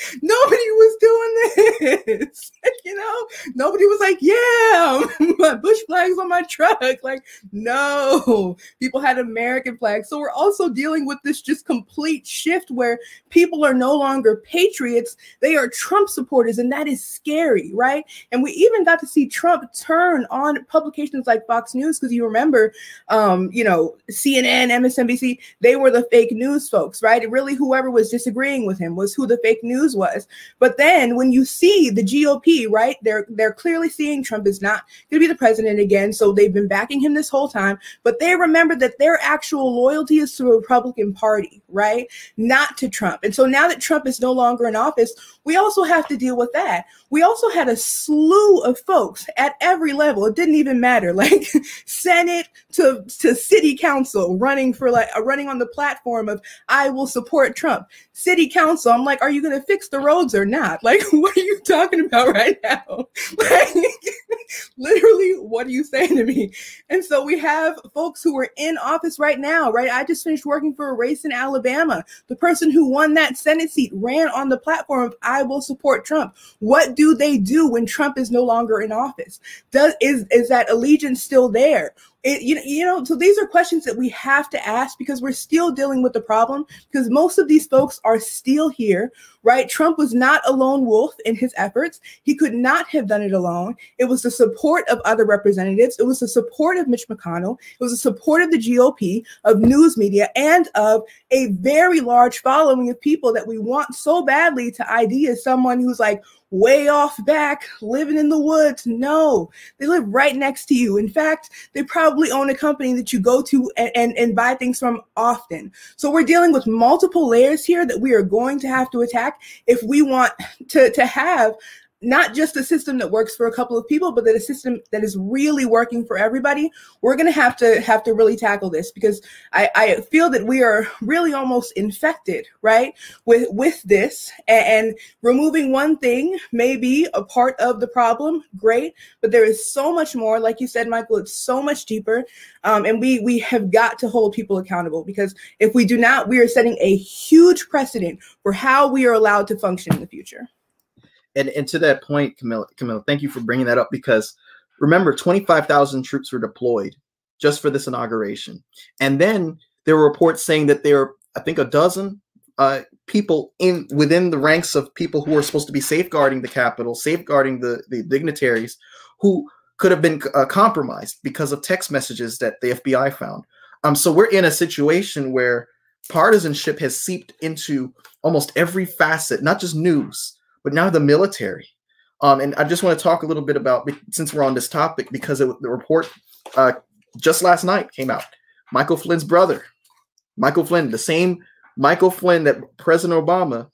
nobody was doing this. you know, nobody was like, Yeah, my Bush flags on my truck. Like, no, people had American flags. So we're also dealing with this just complete shift where people are no longer patriots, they are Trump supporters, and that is scary, right? And we even got to see Trump turn on publications like Fox News because you remember, um, you know, CNN, MSNBC, they were the fake news folks, right? really, whoever was disagreeing with him was who the fake news was. But then when you see the GOP, right, they're they're clearly seeing Trump is not going to be the president again, so they've been backing him this whole time. But they remember that their actual loyalty is to the Republican Party, right, not to Trump. And so now that Trump is no longer in office, we also have to deal with that. We also had a slew of folks at every level. It didn't even matter, like Senate to, to city council running for like running on the platform of I will support Trump. City council, I'm like, are you going to fix the roads or not? Like, what are you talking about right now? Like, literally, what are you saying to me? And so we have folks who are in office right now, right? I just finished working for a race in Alabama. The person who won that Senate seat ran on the platform of I will support Trump. What do they do when Trump is no longer in office? Does is is that allegiance still there? It, you, know, you know, so these are questions that we have to ask because we're still dealing with the problem because most of these folks are still here, right? Trump was not a lone wolf in his efforts. He could not have done it alone. It was the support of other representatives. It was the support of Mitch McConnell. It was the support of the GOP, of news media, and of a very large following of people that we want so badly to ID as someone who's like, way off back, living in the woods. No, they live right next to you. In fact, they probably own a company that you go to and, and, and, buy things from often. So we're dealing with multiple layers here that we are going to have to attack if we want to, to have not just a system that works for a couple of people, but that a system that is really working for everybody, we're going to have to have to really tackle this because I, I feel that we are really almost infected, right, with with this. And, and removing one thing may be a part of the problem, great, but there is so much more. Like you said, Michael, it's so much deeper, um, and we we have got to hold people accountable because if we do not, we are setting a huge precedent for how we are allowed to function in the future and and to that point, Camilla, Camilla, thank you for bringing that up because remember, twenty five thousand troops were deployed just for this inauguration, and then there were reports saying that there are, I think, a dozen uh, people in within the ranks of people who are supposed to be safeguarding the Capitol, safeguarding the the dignitaries, who could have been uh, compromised because of text messages that the FBI found. Um, so we're in a situation where partisanship has seeped into almost every facet, not just news, but now the military. Um, and I just want to talk a little bit about since we're on this topic because it, the report uh, just last night came out. Michael Flynn's brother, Michael Flynn, the same Michael Flynn that President Obama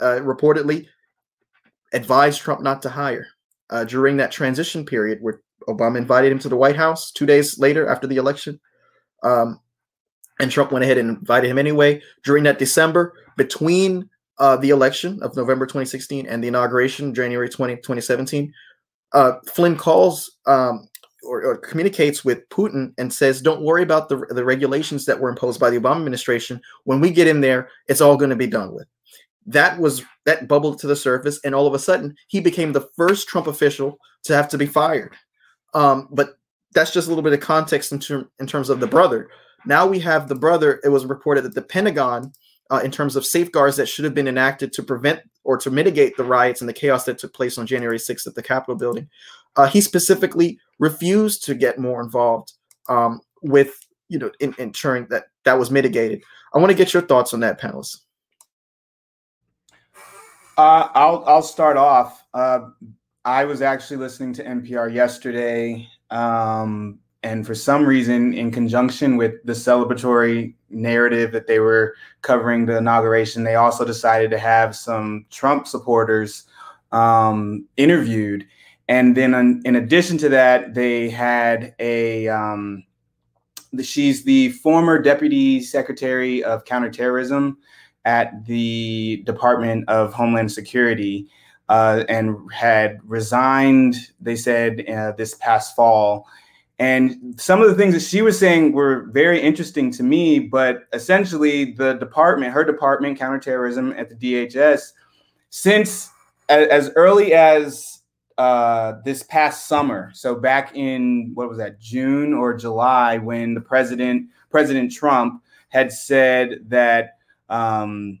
uh, reportedly advised Trump not to hire uh, during that transition period where Obama invited him to the White House two days later after the election. Um, and Trump went ahead and invited him anyway. During that December, between uh, the election of November 2016 and the inauguration January 20, 2017, uh, Flynn calls um, or, or, communicates with Putin and says, "Don't worry about the the regulations that were imposed by the Obama administration. When we get in there, it's all going to be done with." That was that bubbled to the surface, and all of a sudden, he became the first Trump official to have to be fired. Um, but that's just a little bit of context in, ter- in terms of the brother. Now we have the brother. It was reported that the Pentagon uh, in terms of safeguards that should have been enacted to prevent or to mitigate the riots and the chaos that took place on January 6th at the Capitol building. Uh, he specifically refused to get more involved um, with, you know, in, ensuring that that was mitigated. I want to get your thoughts on that, panelists. Uh, I'll I'll start off. Uh, I was actually listening to NPR yesterday, um, and for some reason, in conjunction with the celebratory narrative that they were covering the inauguration, they also decided to have some Trump supporters um, interviewed. And then, in, in, addition to that, they had a um, she's the former deputy secretary of counterterrorism at the Department of Homeland Security. Uh, and had resigned, they said, uh, this past fall. And some of the things that she was saying were very interesting to me, but essentially the department, her department, counterterrorism at the DHS, since as early as uh, this past summer, so back in what was that, June or July, when the president, President Trump, had said that um,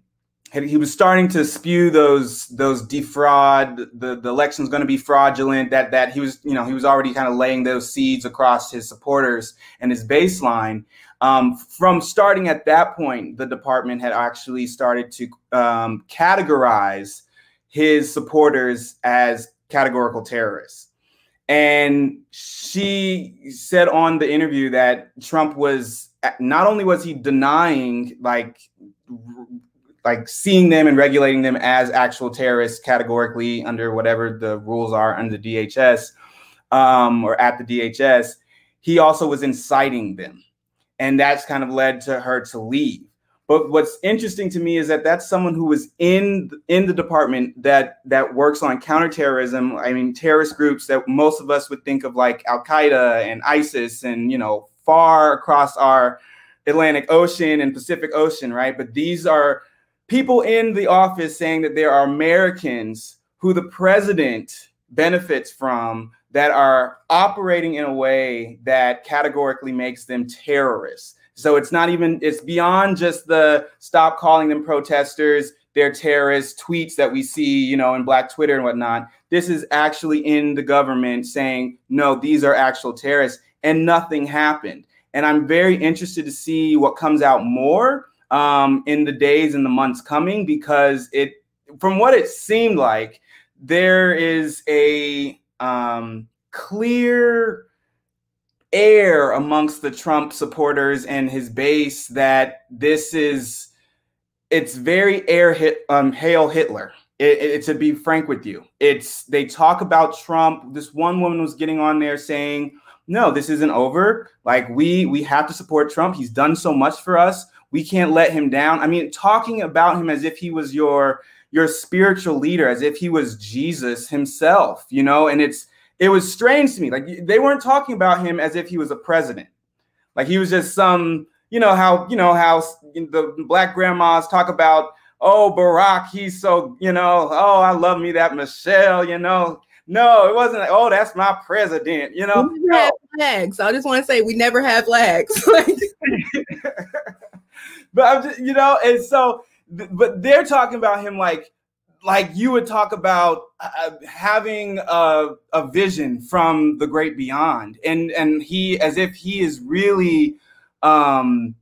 he was starting to spew those those defraud the, the election's going to be fraudulent that that he was you know he was already kind of laying those seeds across his supporters and his baseline. Um, from starting at that point the department had actually started to um, categorize his supporters as categorical terrorists. And she said on the interview that trump was not only was he denying like like seeing them and regulating them as actual terrorists categorically under whatever the rules are under the DHS um, or at the DHS, he also was inciting them. And that's kind of led to her to leave. But what's interesting to me is that that's someone who was in in the department that that works on counterterrorism. I mean, terrorist groups that most of us would think of like Al Qaeda and ISIS, and you know, far across our Atlantic Ocean and Pacific Ocean, right? But these are people in the office saying that there are Americans who the president benefits from that are operating in a way that categorically makes them terrorists. So it's not even, it's beyond just the stop calling them protesters, they're terrorists tweets that we see, you know, in Black Twitter and whatnot. This is actually in the government saying, no, these are actual terrorists, and nothing happened. And I'm very interested to see what comes out more um, in the days and the months coming because it, from what it seemed like, there is a um, clear air amongst the Trump supporters and his base that this is it's very air hit um hail Hitler. It, it, to be frank with you, it's they talk about Trump. This one woman was getting on there saying, "No, this isn't over. Like we we have to support Trump. He's done so much for us. We can't let him down." I mean, talking about him as if he was your your spiritual leader, as if he was Jesus himself, you know. And it's it was strange to me. Like they weren't talking about him as if he was a president. Like he was just some, you know how you know how the black grandmas talk about, oh Barack, he's so you know, oh I love me that Michelle, you know. No, it wasn't like, oh, that's my president, you know. We never have flags. I just want to say we never have flags. but I'm just, you know, and so, but they're talking about him like like you would talk about uh, having a, a vision from the great beyond. And and he as if he is really um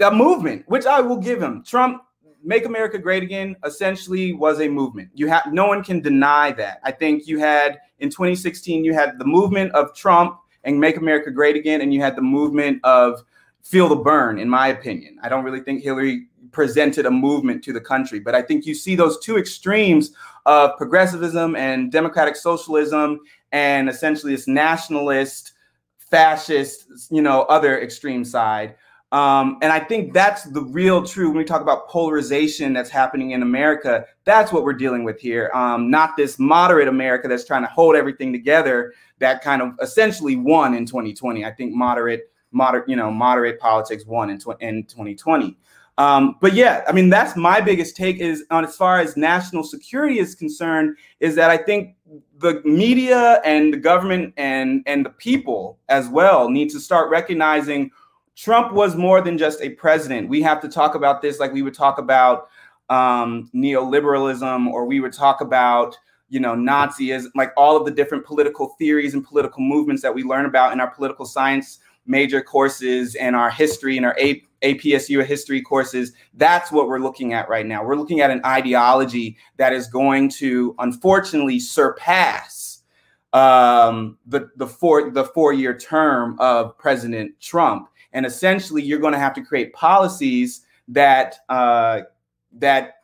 a movement which i will give him. Trump make america great again essentially was a movement. You have no one can deny that. I think you had in 2016 you had the movement of trump and make america great again and you had the movement of feel the Bern in my opinion i don't really think hillary presented a movement to the country. But I think you see those two extremes of progressivism and democratic socialism and essentially this nationalist, fascist, you know, other extreme side. Um, and I think that's the real true when we talk about polarization that's happening in America. That's what we're dealing with here. Um, not this moderate America that's trying to hold everything together. That kind of essentially won in 2020. I think moderate, moderate, you know, moderate politics won in, tw- in 2020. Um, but yeah, I mean, that's my biggest take is on as far as national security is concerned, is that I think the media and the government and and the people as well need to start recognizing Trump was more than just a president. We have to talk about this like we would talk about um, neoliberalism or we would talk about you know Nazism, like all of the different political theories and political movements that we learn about in our political science major courses and our history and our A- APSU history courses. That's what we're looking at right now. We're looking at an ideology that is going to unfortunately surpass um, the the four the four year term of President Trump, and essentially you're going to have to create policies that uh, that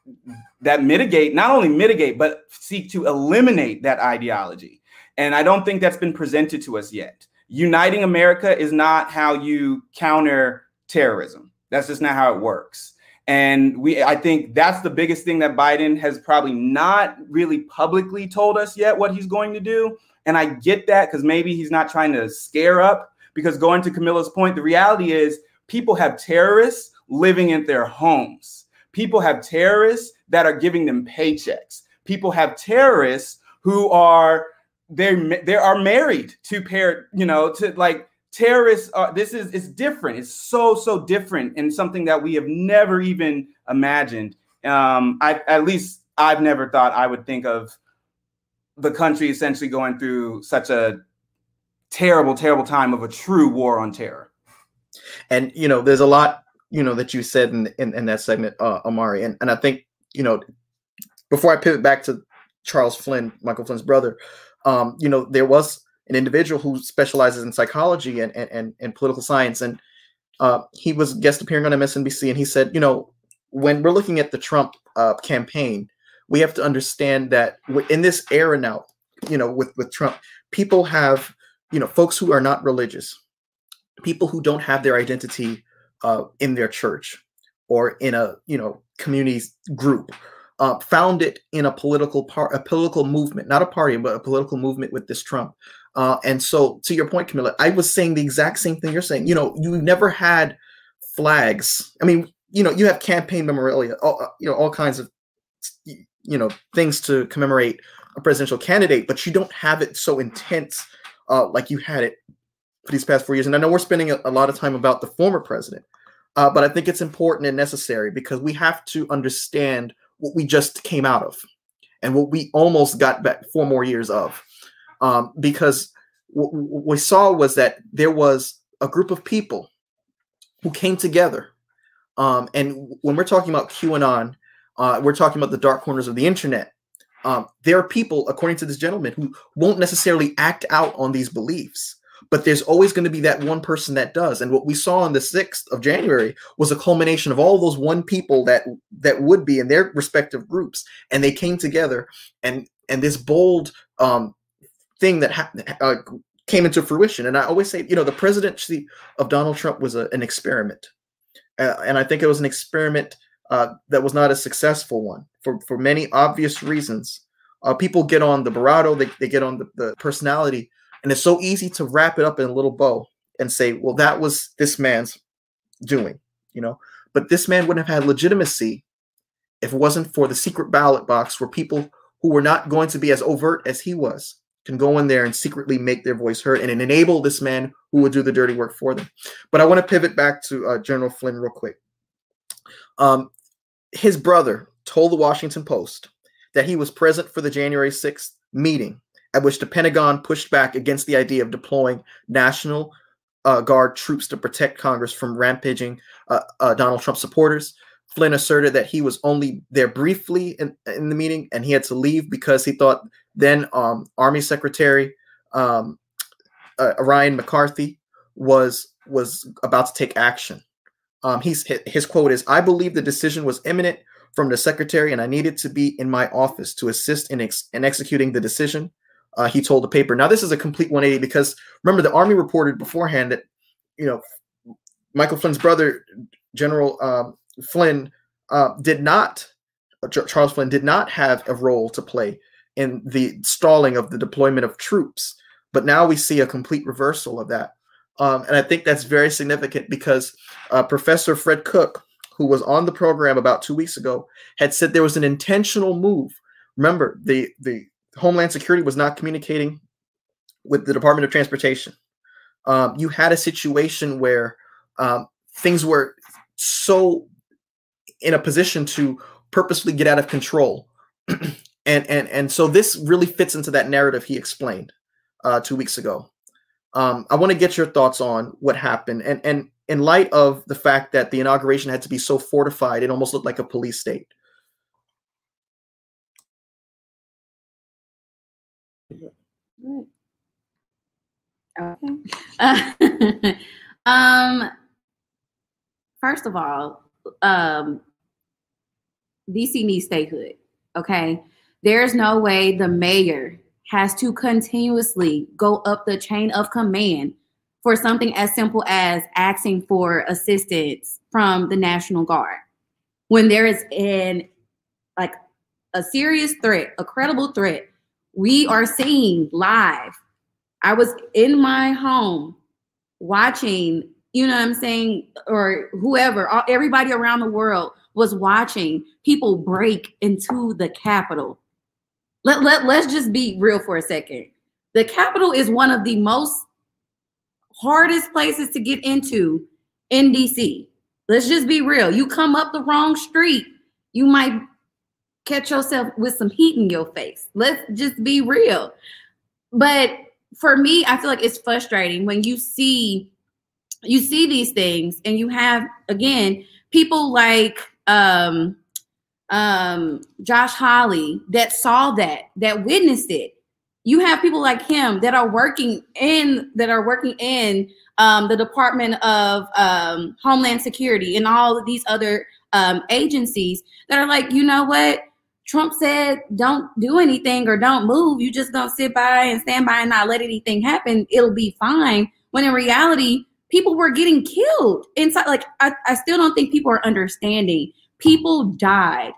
that mitigate not only mitigate but seek to eliminate that ideology. And I don't think that's been presented to us yet uniting America is not how you counter terrorism. That's just not how it works. And we, I think that's the biggest thing that Biden has probably not really publicly told us yet what he's going to do. And I get that because maybe he's not trying to scare up. Because going to Camilla's point, the reality is people have terrorists living in their homes. People have terrorists that are giving them paychecks. People have terrorists who are they they are married to pair, you know, to like terrorists are this is it's different. It's so so different and something that we have never even imagined. Um, I at least I've never thought I would think of the country essentially going through such a terrible, terrible time of a true war on terror. And you know, there's a lot you know that you said in in, in that segment, uh, Amari, and and I think you know before I pivot back to Charles Flynn, Michael Flynn's brother, um, you know, there was an individual who specializes in psychology and and, and, political science, and uh, he was guest appearing on MSNBC, and he said, you know, when we're looking at the Trump uh, campaign, we have to understand that in this era now, you know, with with Trump, people have, you know, folks who are not religious, people who don't have their identity uh, in their church or in a you know community group uh, found it in a political part, a political movement, not a party, but a political movement with this Trump. Uh, and so, to your point, Camilla, I was saying the exact same thing you're saying. You know, you never had flags. I mean, you know, you have campaign memorabilia, all, uh, you know, all kinds of, you know, things to commemorate a presidential candidate, but you don't have it so intense uh, like you had it for these past four years. And I know we're spending a, a lot of time about the former president, uh, but I think it's important and necessary because we have to understand what we just came out of and what we almost got back four more years of. Um, because what we saw was that there was a group of people who came together. Um, and when we're talking about QAnon, uh, we're talking about the dark corners of the internet. Um, there are people, according to this gentleman, who won't necessarily act out on these beliefs, but there's always going to be that one person that does. And what we saw on the 6th of January was a culmination of all those one people that that would be in their respective groups, and they came together, and and this bold um, thing that ha- uh, came into fruition. And I always say, you know, the presidency of Donald Trump was a, an experiment, uh, and I think it was an experiment uh, that was not a successful one for for many obvious reasons. Uh, people get on the bravado, they, they get on the, the personality, and it's so easy to wrap it up in a little bow and say, well, that was this man's doing, you know. But this man wouldn't have had legitimacy if it wasn't for the secret ballot box where people who were not going to be as overt as he was can go in there and secretly make their voice heard and enable this man who would do the dirty work for them. But I want to pivot back to uh, General Flynn real quick. Um, his brother told the Washington Post that he was present for the January 6th meeting at which the Pentagon pushed back against the idea of deploying National uh, Guard troops to protect Congress from rampaging uh, uh, Donald Trump supporters. Flynn asserted that he was only there briefly in, in the meeting and he had to leave because he thought then um, Army Secretary um, uh, Ryan McCarthy was was about to take action. Um, he's his quote is, "I believe the decision was imminent from the secretary, and I needed to be in my office to assist in, ex- in executing the decision." Uh, he told the paper. Now this is a complete 180 because remember the army reported beforehand that you know Michael Flynn's brother, General um, Flynn, uh, did not Charles Flynn did not have a role to play in the stalling of the deployment of troops. But now we see a complete reversal of that. Um, and I think that's very significant because uh, Professor Fred Cook, who was on the program about two weeks ago, had said there was an intentional move. Remember, the, the Homeland Security was not communicating with the Department of Transportation. Um, you had a situation where um, things were so in a position to purposely get out of control. and and and so this really fits into that narrative he explained uh, two weeks ago. Um, I want to get your thoughts on what happened, and and in light of the fact that the inauguration had to be so fortified, it almost looked like a police state. Okay. Um, first of all, um, DC needs statehood. Okay. There's no way the mayor has to continuously go up the chain of command for something as simple as asking for assistance from the National Guard. When there is an like a serious threat, a credible threat, we are seeing live. I was in my home watching, you know what I'm saying, or whoever, everybody around the world was watching people break into the Capitol let, let, let's just be real for a second. The Capitol is one of the most hardest places to get into in DC. Let's just be real. You come up the wrong street, you might catch yourself with some heat in your face. Let's just be real. But for me, I feel like it's frustrating when you see you see these things and you have again people like um um, Josh Hawley that saw that, that witnessed it. You have people like him that are working in that are working in um, the Department of um, Homeland Security and all these other um, agencies that are like, you know what? Trump said, don't do anything or don't move. You just don't sit by and stand by and not let anything happen. It'll be fine. When in reality, people were getting killed inside. Like, I, I still don't think people are understanding. People died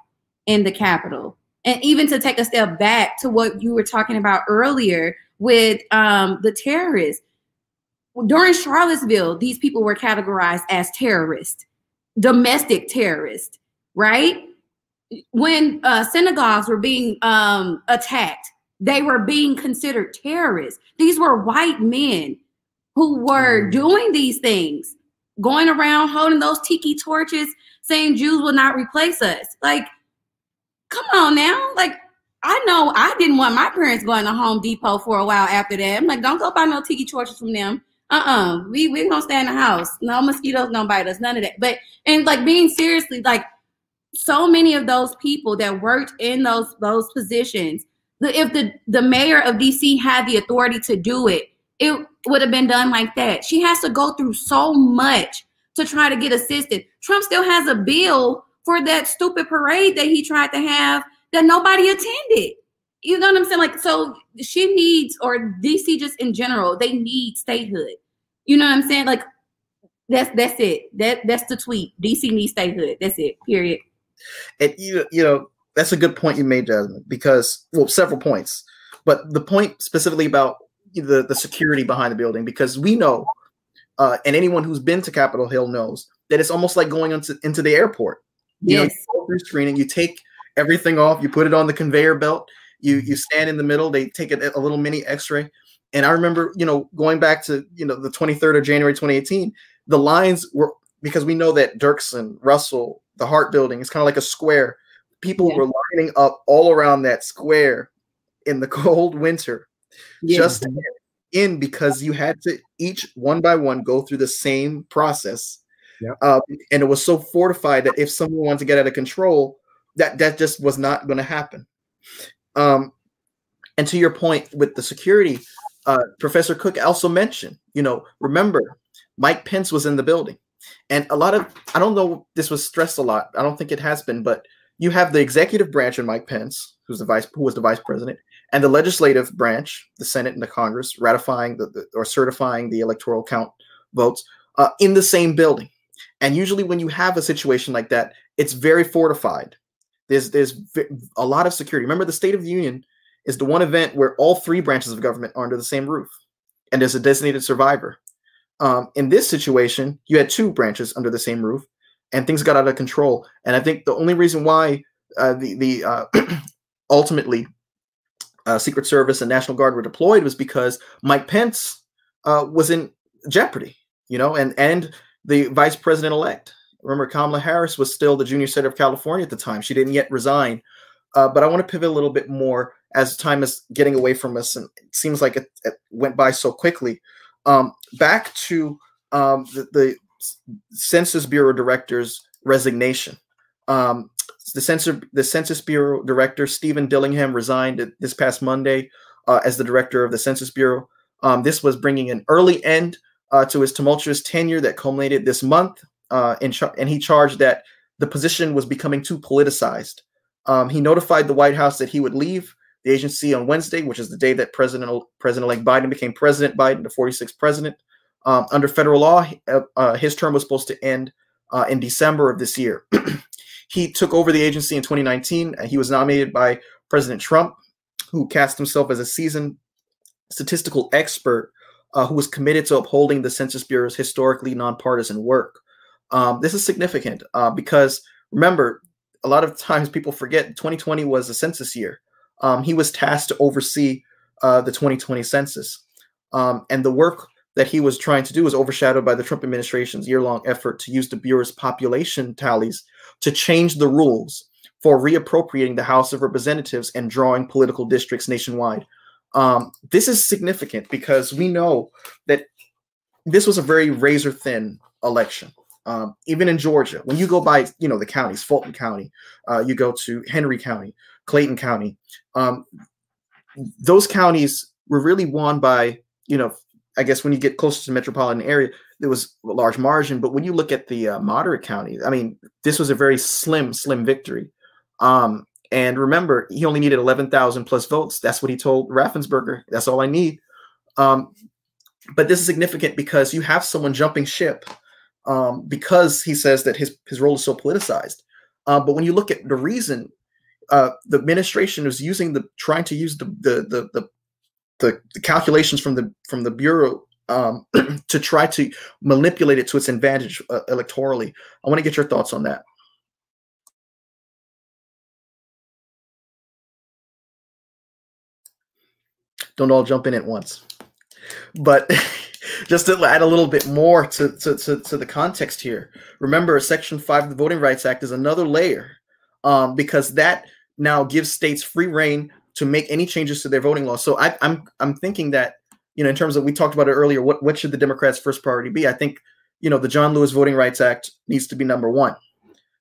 in the Capitol. And even to take a step back to what you were talking about earlier with um, the terrorists, during Charlottesville, these people were categorized as terrorists, domestic terrorists, right? When uh, synagogues were being um, attacked, they were being considered terrorists. These were white men who were mm. doing these things, going around holding those tiki torches, saying Jews will not replace us. Like, come on now. Like, I know I didn't want my parents going to Home Depot for a while after that. I'm like, don't go buy no tiki torches from them. Uh-uh. We we gonna stay in the house. No mosquitoes don't bite us. None of that. But and like being seriously, like so many of those people that worked in those those positions, the, if the the mayor of DC had the authority to do it, it would have been done like that. She has to go through so much to try to get assisted. Trump still has a bill for that stupid parade that he tried to have that nobody attended. You know what I'm saying? Like, so she needs, or DC just in general, they need statehood. You know what I'm saying? Like, that's that's it. That that's the tweet. DC needs statehood. That's it. Period. And you you know that's a good point you made, Jasmine. Because well, several points, but the point specifically about the the security behind the building, because we know, uh, and anyone who's been to Capitol Hill knows that it's almost like going into into the airport. You yes. know, you go through screening, you take everything off, you put it on the conveyor belt, you you stand in the middle, they take a, a little mini X-ray. And I remember, you know, going back to you know the 23rd of January 2018, the lines were because we know that Dirksen, Russell, the Hart Building is kind of like a square. People yeah. were lining up all around that square in the cold winter, yeah. just in because you had to each one by one go through the same process. Yeah. Uh, and it was so fortified that if someone wanted to get out of control, that that just was not going to happen. Um, and to your point with the security, uh, Professor Cook also mentioned, you know, remember Mike Pence was in the building. And a lot of, I don't know, this was stressed a lot. I don't think it has been, but you have the executive branch and Mike Pence, who's the vice, who was the vice president, and the legislative branch, the Senate and the Congress, ratifying the, the or certifying the electoral count votes uh, in the same building. And usually, when you have a situation like that, it's very fortified. There's there's a lot of security. Remember, the State of the Union is the one event where all three branches of government are under the same roof, and there's a designated survivor. Um, in this situation, you had two branches under the same roof, and things got out of control. And I think the only reason why uh, the the uh, ultimately uh, Secret Service and National Guard were deployed was because Mike Pence uh, was in jeopardy, you know, and and the vice president elect. Remember, Kamala Harris was still the junior senator of California at the time. She didn't yet resign. Uh, but I want to pivot a little bit more as time is getting away from us, and it seems like it, it went by so quickly. Um, back to um, the, the, Census Bureau director's resignation. Um, the Census the Census Bureau director Steven Dillingham resigned this past Monday uh, as the director of the Census Bureau. Um, this was bringing an early end uh, to his tumultuous tenure that culminated this month, uh, char- and he charged that the position was becoming too politicized. Um, he notified the White House that he would leave the agency on Wednesday, which is the day that President President-elect Biden became President Biden, the 46th president. Um, under federal law, uh, uh, his term was supposed to end uh, in December of this year. he took over the agency in 2019. and he was nominated by President Trump, who cast himself as a seasoned statistical expert uh, who was committed to upholding the Census Bureau's historically nonpartisan work. Um, this is significant uh, because remember, a lot of times people forget 2020 was a census year. Um, he was tasked to oversee uh, the 2020 census. Um, and the work that he was trying to do was overshadowed by the Trump administration's year long effort to use the Bureau's population tallies to change the rules for reappropriating the House of Representatives and drawing political districts nationwide. Um, this is significant because we know that this was a very razor thin election. Um, even in Georgia, when you go by, you know, the counties, Fulton County, uh, you go to Henry County, Clayton County, um, those counties were really won by, you know, I guess when you get closer to the metropolitan area, there was a large margin. But when you look at the uh, moderate counties, I mean, this was a very slim, slim victory. Um, and remember, he only needed 11,000 plus votes. That's what he told Raffensperger. That's all I need. Um, but this is significant because you have someone jumping ship um, because he says that his, his role is so politicized. Uh, but when you look at the reason uh, the administration is using the trying to use the the the, the, the, the calculations from the from the bureau um, to try to manipulate it to its advantage uh, electorally. I want to get your thoughts on that. Don't all jump in at once, but just to add a little bit more to, to, to, to the context here. Remember, Section Five of the Voting Rights Act is another layer um, because that now gives states free rein to make any changes to their voting laws. So I, I'm I'm thinking that you know in terms of we talked about it earlier. What what should the Democrats' first priority be? I think you know the John Lewis Voting Rights Act needs to be number one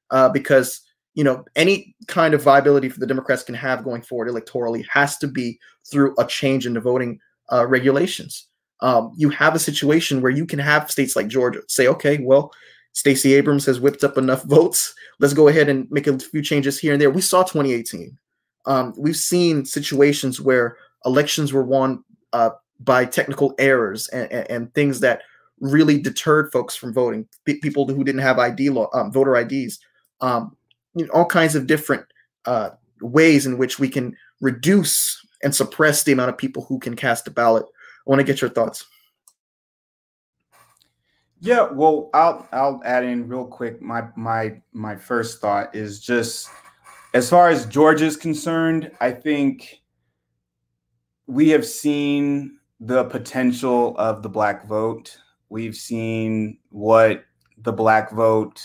uh, because you know any kind of viability for the Democrats can have going forward electorally has to be through a change in the voting uh, regulations. Um, you have a situation where you can have states like Georgia say, okay, well, Stacey Abrams has whipped up enough votes. Let's go ahead and make a few changes here and there. We saw 2018. Um, we've seen situations where elections were won uh, by technical errors and, and, and, things that really deterred folks from voting. P- people who didn't have ID law, um, voter IDs, um, you know, all kinds of different uh, ways in which we can reduce and suppress the amount of people who can cast a ballot. I want to get your thoughts. Yeah, well, I'll I'll add in real quick. My my my first thought is just as far as Georgia's concerned, I think we have seen the potential of the black vote. We've seen what the black vote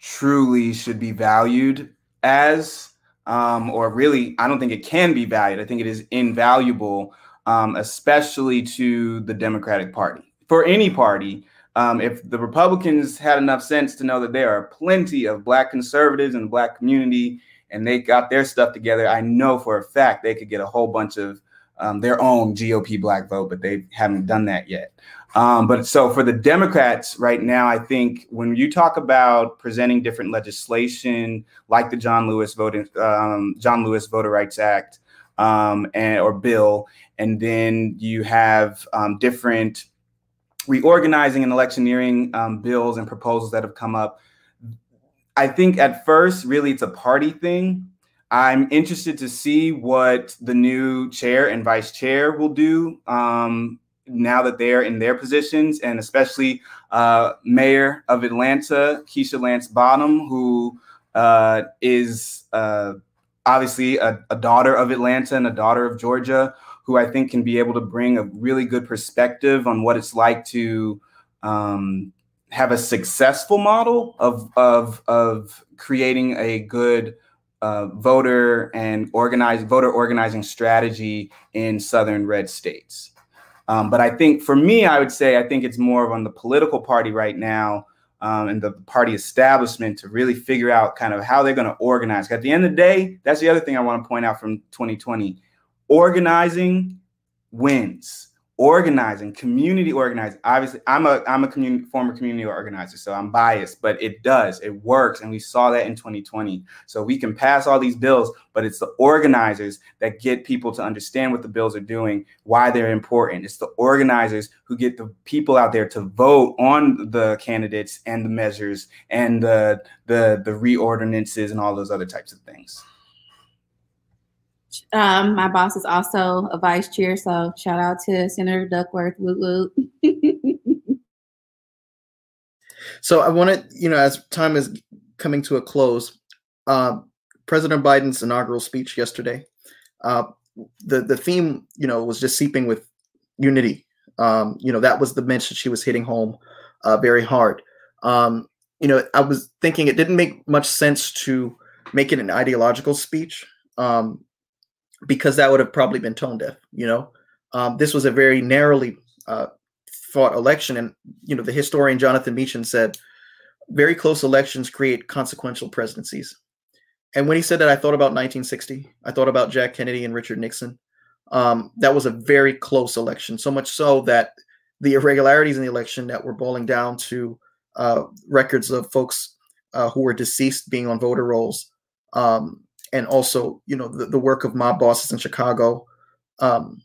truly should be valued as, um, or really, I don't think it can be valued. I think it is invaluable, um, especially to the Democratic Party. For any party, um, if the Republicans had enough sense to know that there are plenty of black conservatives in the black community and they got their stuff together, I know for a fact they could get a whole bunch of um, their own GOP black vote, but they haven't done that yet. Um, but so for the Democrats right now, I think when you talk about presenting different legislation like the John Lewis voting um, John Lewis Voter Rights Act um, and or bill, and then you have um, different reorganizing and electioneering um, bills and proposals that have come up. I think at first, really, it's a party thing. I'm interested to see what the new chair and vice chair will do um, now that they're in their positions, and especially uh, Mayor of Atlanta, Keisha Lance Bottoms, who uh, is uh, obviously a, a daughter of Atlanta and a daughter of Georgia, who I think can be able to bring a really good perspective on what it's like to um, have a successful model of of of creating a good uh, voter and organized voter organizing strategy in southern red states. Um, but I think for me, I would say I think it's more of on the political party right now um, and the party establishment to really figure out kind of how they're going to organize. At the end of the day, that's the other thing I want to point out from 2020 organizing wins. Organizing community organizing. Obviously i'm a i'm a community former community organizer so i'm biased but it does. It works and we saw that in 2020 so we can pass all these bills but it's the organizers that get people to understand what the bills are doing why they're important. It's the organizers who get the people out there to vote on the candidates and the measures and the the the reordinances and all those other types of things um, my boss is also a vice chair, so shout out to Senator Duckworth. Woo woo. so I wanted, you know, as time is coming to a close, uh, President Biden's inaugural speech yesterday, uh, the the theme, you know, was just seeping with unity. Um, you know, that was the message she was hitting home uh, very hard. Um, you know, I was thinking it didn't make much sense to make it an ideological speech. Um, because that would have probably been tone deaf. You know, um, this was a very narrowly uh, fought election, and you know the historian Jonathan Meacham said, "Very close elections create consequential presidencies." And when he said that, I thought about 1960. I thought about Jack Kennedy and Richard Nixon. Um, that was a very close election, so much so that the irregularities in the election that were boiling down to uh, records of folks uh, who were deceased being on voter rolls um, and also you know the, the work of mob bosses in Chicago. Um,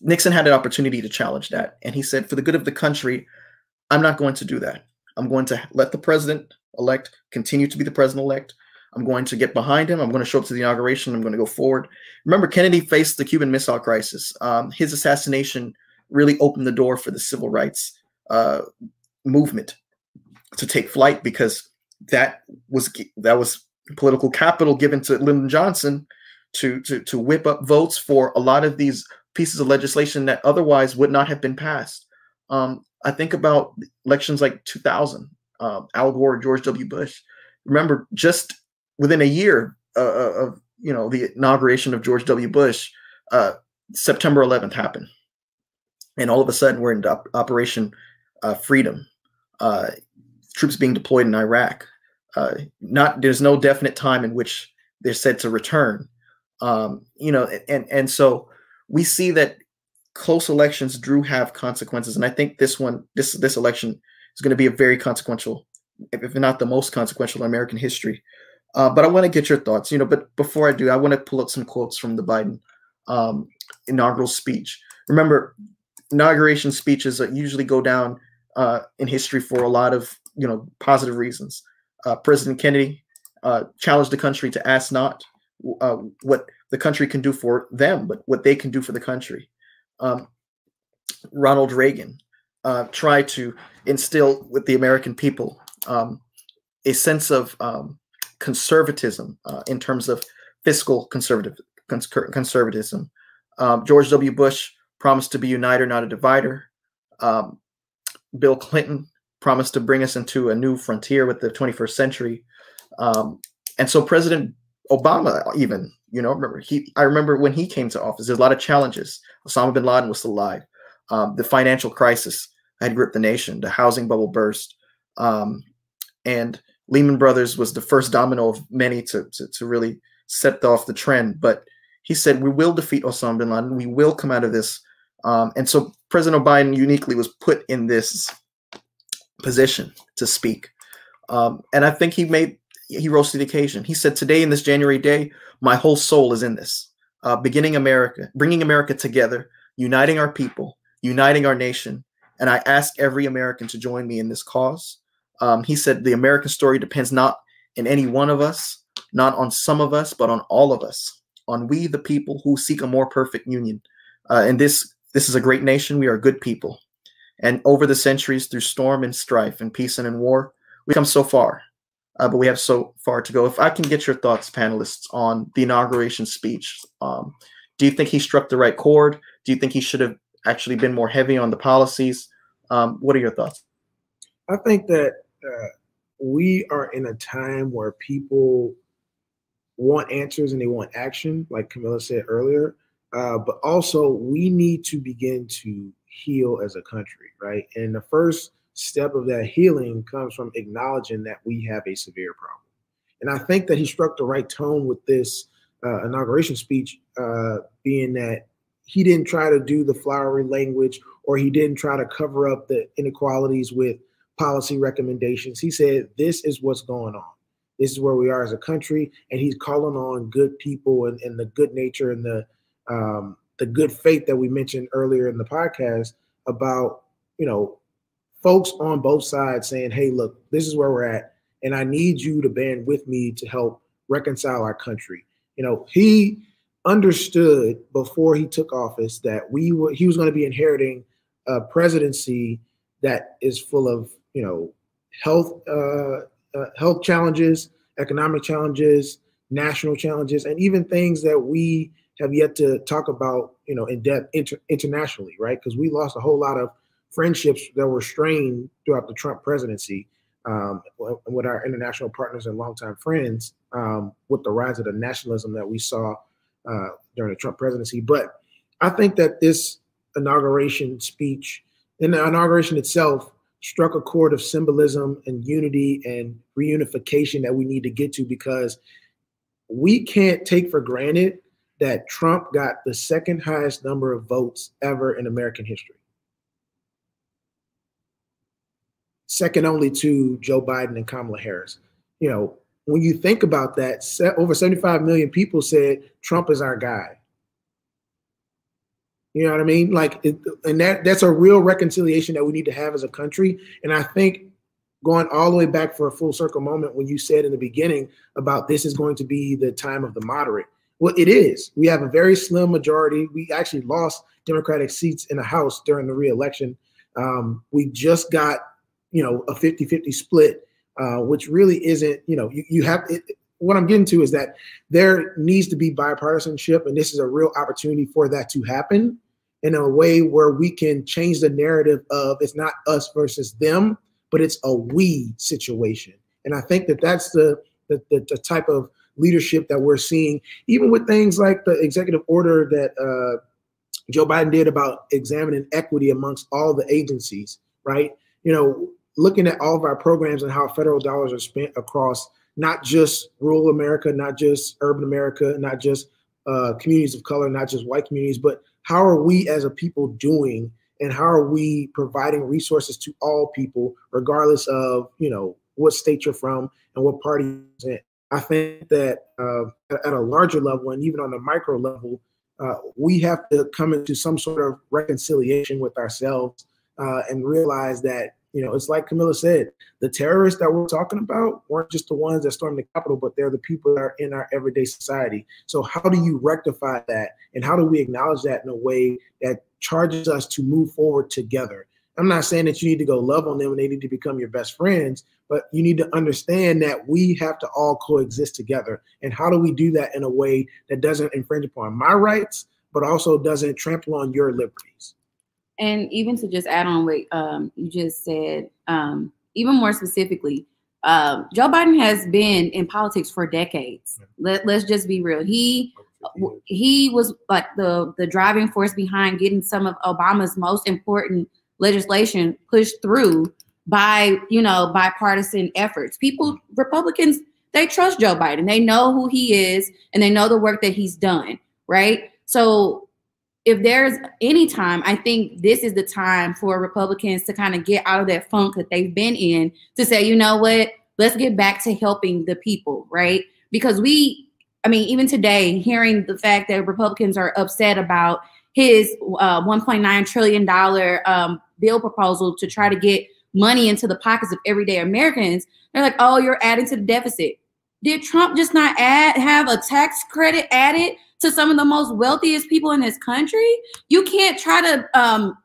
Nixon had an opportunity to challenge that, and he said, "For the good of the country, I'm not going to do that. I'm going to let the president elect continue to be the president elect. I'm going to get behind him. I'm going to show up to the inauguration. I'm going to go forward. Remember, Kennedy faced the Cuban Missile Crisis. Um, his assassination really opened the door for the civil rights uh, movement to take flight because that was that was political capital given to Lyndon Johnson to, to, to whip up votes for a lot of these pieces of legislation that otherwise would not have been passed. Um, I think about elections like 2000, um, Al Gore, George W. Bush. Remember, just within a year uh, uh of you know the inauguration of George W. Bush, uh, September 11th happened, and all of a sudden we're in op- Operation uh, Freedom. Uh, troops being deployed in Iraq uh, not there's no definite time in which they're said to return. Um, you know, and and so we see that close elections do have consequences, and I think this one, this this election, is going to be a very consequential, if not the most consequential in American history. Uh, but I want to get your thoughts, you know. But before I do, I want to pull up some quotes from the Biden um, inaugural speech. Remember, inauguration speeches usually go down uh, in history for a lot of you know positive reasons. Uh, President Kennedy uh, challenged the country to ask not uh, what the country can do for them, but what they can do for the country. Um, Ronald Reagan uh, tried to instill with the American people um, a sense of um, conservatism uh, in terms of fiscal conservative cons- conservatism. Um, George W. Bush promised to be a uniter, not a divider. Um, Bill Clinton promised to bring us into a new frontier with the 21st century. Um, and so President Obama, even, you know, remember he I remember when he came to office, there's a lot of challenges. Osama bin Laden was still alive. Um, the financial crisis had gripped the nation. The housing bubble burst. Um, and Lehman Brothers was the first domino of many to, to, to really set off the trend. But he said, we will defeat Osama bin Laden. We will come out of this. Um, and so President Biden uniquely was put in this position to speak. Um, and I think he made he rose to the occasion. He said, "Today, in this January day, my whole soul is in this, uh, beginning America, bringing America together, uniting our people, uniting our nation, and I ask every American to join me in this cause." Um, he said, "The American story depends not in any one of us, not on some of us, but on all of us, on we the people who seek a more perfect union. Uh, and this this is a great nation. We are good people." And over the centuries, through storm and strife and peace and in war, we come so far uh, but we have so far to go. If I can get your thoughts, panelists, on the inauguration speech, um, do you think he struck the right chord? Do you think he should have actually been more heavy on the policies? Um, what are your thoughts? I think that uh, we are in a time where people want answers and they want action, like Camilla said earlier. Uh, but also, we need to begin to heal as a country, right? And the first step of that healing comes from acknowledging that we have a severe problem. And I think that he struck the right tone with this uh, inauguration speech, uh, being that he didn't try to do the flowery language or he didn't try to cover up the inequalities with policy recommendations. He said, This is what's going on. This is where we are as a country. And he's calling on good people and, and the good nature and the um, the good faith that we mentioned earlier in the podcast about, you know, folks on both sides saying, hey, look, this is where we're at. And I need you to band with me to help reconcile our country. You know, he understood before he took office that we were he was going to be inheriting a presidency that is full of you know health uh, uh, health challenges, economic challenges, national challenges, and even things that we have yet to talk about you know in depth inter- internationally, right? Because we lost a whole lot of friendships that were strained throughout the Trump presidency um, with our international partners and longtime friends um, with the rise of the nationalism that we saw uh, during the Trump presidency. But I think that this inauguration speech and the inauguration itself struck a chord of symbolism and unity and reunification that we need to get to because we can't take for granted that Trump got the second highest number of votes ever in American history. second only to Joe Biden and Kamala Harris. You know, when you think about that, over 75 million people said Trump is our guy. You know what I mean? Like, it, and that that's a real reconciliation that we need to have as a country. And I think going all the way back for a full circle moment when you said in the beginning about this is going to be the time of the moderate. Well, it is. We have a very slim majority. We actually lost Democratic seats in the House during the reelection. Um, we just got you know, a 50-50 split, uh, which really isn't, you know, you, you have it, what I'm getting to is that there needs to be bipartisanship, and this is a real opportunity for that to happen in a way where we can change the narrative of it's not us versus them, but it's a we situation. And I think that that's the the, the, the type of leadership that we're seeing, even with things like the executive order that uh, Joe Biden did about examining equity amongst all the agencies, right? You know, looking at all of our programs and how federal dollars are spent across not just rural America, not just urban America, not just uh, communities of color, not just white communities, but how are we as a people doing and how are we providing resources to all people regardless of you know what state you're from and what party you're in i think that uh, at a larger level and even on a micro level uh, we have to come into some sort of reconciliation with ourselves uh, and realize that you know, it's like Camilla said, the terrorists that we're talking about weren't just the ones that stormed the Capitol, but they're the people that are in our everyday society. So, how do you rectify that? And how do we acknowledge that in a way that charges us to move forward together? I'm not saying that you need to go love on them and they need to become your best friends, but you need to understand that we have to all coexist together. And how do we do that in a way that doesn't infringe upon my rights, but also doesn't trample on your liberties? and even to just add on what um, you just said, um, even more specifically, uh, Joe Biden has been in politics for decades. Let, let's just be real. He he was like the the driving force behind getting some of Obama's most important legislation pushed through by you know bipartisan efforts. People, Republicans, they trust Joe Biden. They know who he is, and they know the work that he's done. Right. So if there's any time, I think this is the time for Republicans to kind of get out of that funk that they've been in to say, you know what, let's get back to helping the people, right? Because we, I mean, even today, hearing the fact that Republicans are upset about his uh, $1.9 trillion um, bill proposal to try to get money into the pockets of everyday Americans, they're like, oh, you're adding to the deficit. Did Trump just not add have a tax credit added to some of the most wealthiest people in this country. You can't try to um,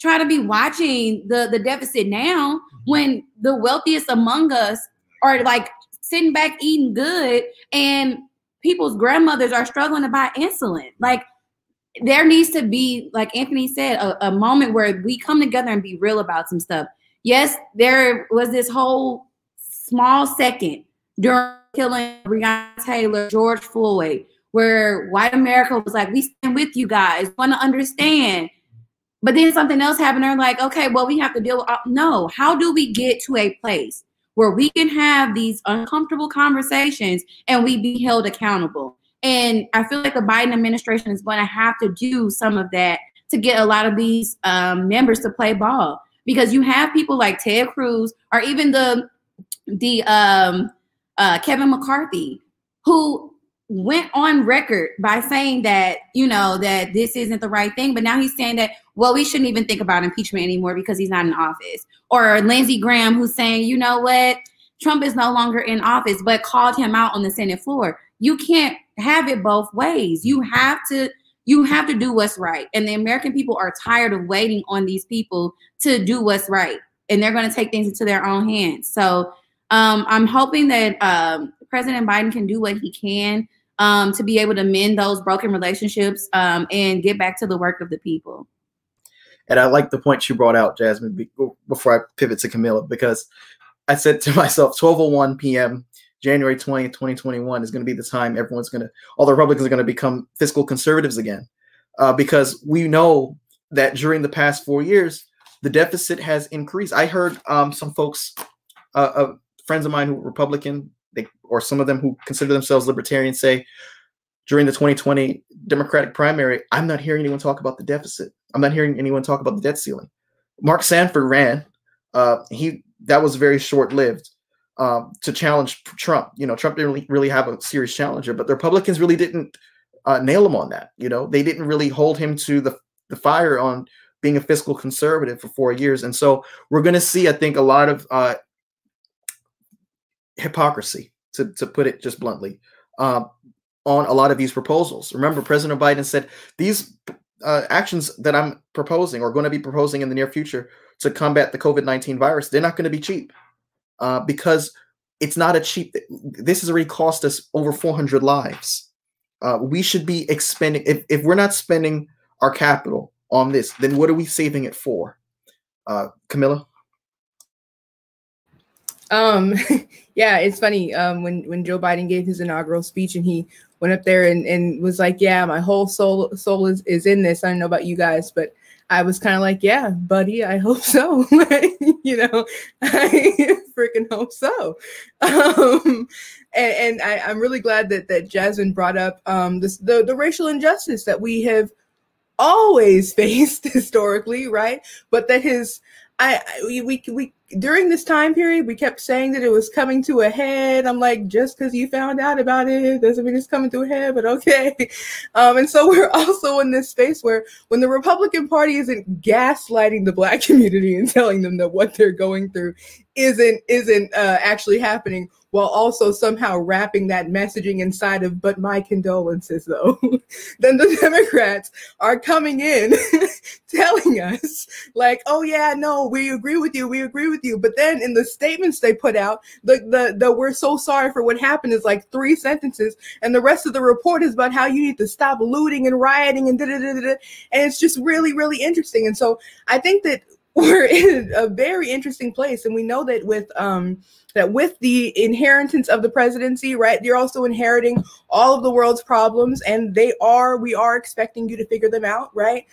try to be watching the the deficit now when the wealthiest among us are like sitting back eating good and people's grandmothers are struggling to buy insulin. Like there needs to be, like Anthony said, a, a moment where we come together and be real about some stuff. Yes, there was this whole small second during killing Breonna Taylor, George Floyd, where white America was like, we stand with you guys, want to understand. But then something else happened. They're like, okay, well, we have to deal with. No, how do we get to a place where we can have these uncomfortable conversations and we be held accountable? And I feel like the Biden administration is going to have to do some of that to get a lot of these um, members to play ball because you have people like Ted Cruz or even the the um, uh, Kevin McCarthy who went on record by saying that you know that this isn't the right thing but now he's saying that well we shouldn't even think about impeachment anymore because he's not in office. Or lindsey graham who's saying you know what trump is no longer in office but called him out on the senate floor. You can't have it both ways. You have to you have to do what's right and the american people are tired of waiting on these people to do what's right and they're going to take things into their own hands so um, i'm hoping that um, president biden can do what he can um, to be able to mend those broken relationships um, and get back to the work of the people. And I like the point you brought out, Jasmine, before I pivot to Camilla, because I said to myself, 12:01 p.m. January 20th, 2021 is going to be the time everyone's going to, all the Republicans are going to become fiscal conservatives again, uh, because we know that during the past four years, the deficit has increased. I heard um, some folks, uh, uh, friends of mine who are Republican, they, or some of them who consider themselves libertarians say during the 2020 Democratic primary, I'm not hearing anyone talk about the deficit. I'm not hearing anyone talk about the debt ceiling. Mark Sanford ran. Uh, he that was very short lived um, to challenge Trump. You know, Trump didn't really, really have a serious challenger, but the Republicans really didn't uh, nail him on that. You know, they didn't really hold him to the the fire on being a fiscal conservative for four years. And so we're going to see, I think, a lot of uh, hypocrisy, to, to put it just bluntly, uh, on a lot of these proposals. Remember, President Biden said these uh, actions that I'm proposing or going to be proposing in the near future to combat the COVID 19 virus, they're not going to be cheap uh, because it's not a cheap, this has already cost us over 400 lives. Uh, we should be expending, if, if we're not spending our capital on this, then what are we saving it for? Uh, Camilla? Um, yeah, it's funny. Um, when when Joe Biden gave his inaugural speech and he went up there and, and was like, "Yeah, my whole soul soul is, is in this." I don't know about you guys, but I was kind of like, "Yeah, buddy, I hope so." you know, I freaking hope so. Um, and, and I, am really glad that that Jasmine brought up um, this the the racial injustice that we have always faced historically, right? But that his I, I we we during this time period we kept saying that it was coming to a head. I'm like, just because you found out about it doesn't mean it's coming to a head, but okay. Um, and so we're also in this space where when the Republican Party isn't gaslighting the Black community and telling them that what they're going through isn't isn't uh, actually happening while also somehow wrapping that messaging inside of but my condolences though then the democrats are coming in telling us like oh yeah no we agree with you we agree with you. But then in the statements they put out the the, the we're so sorry for what happened is like three sentences and the rest of the report is about how you need to stop looting and rioting and da da da da and it's just really really interesting. And so i think that we're in a very interesting place and we know that with um that with the inheritance of the presidency right you're also inheriting all of the world's problems and they are we are expecting you to figure them out right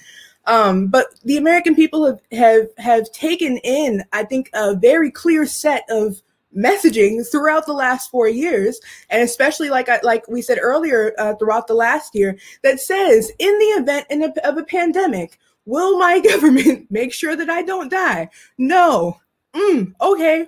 um, but the American people have, have have taken in, I think, a very clear set of messaging throughout the last four years, and especially like I, like we said earlier, uh, throughout the last year, that says in the event in a, of a pandemic, Will my government make sure that I don't die? No. Mm, okay.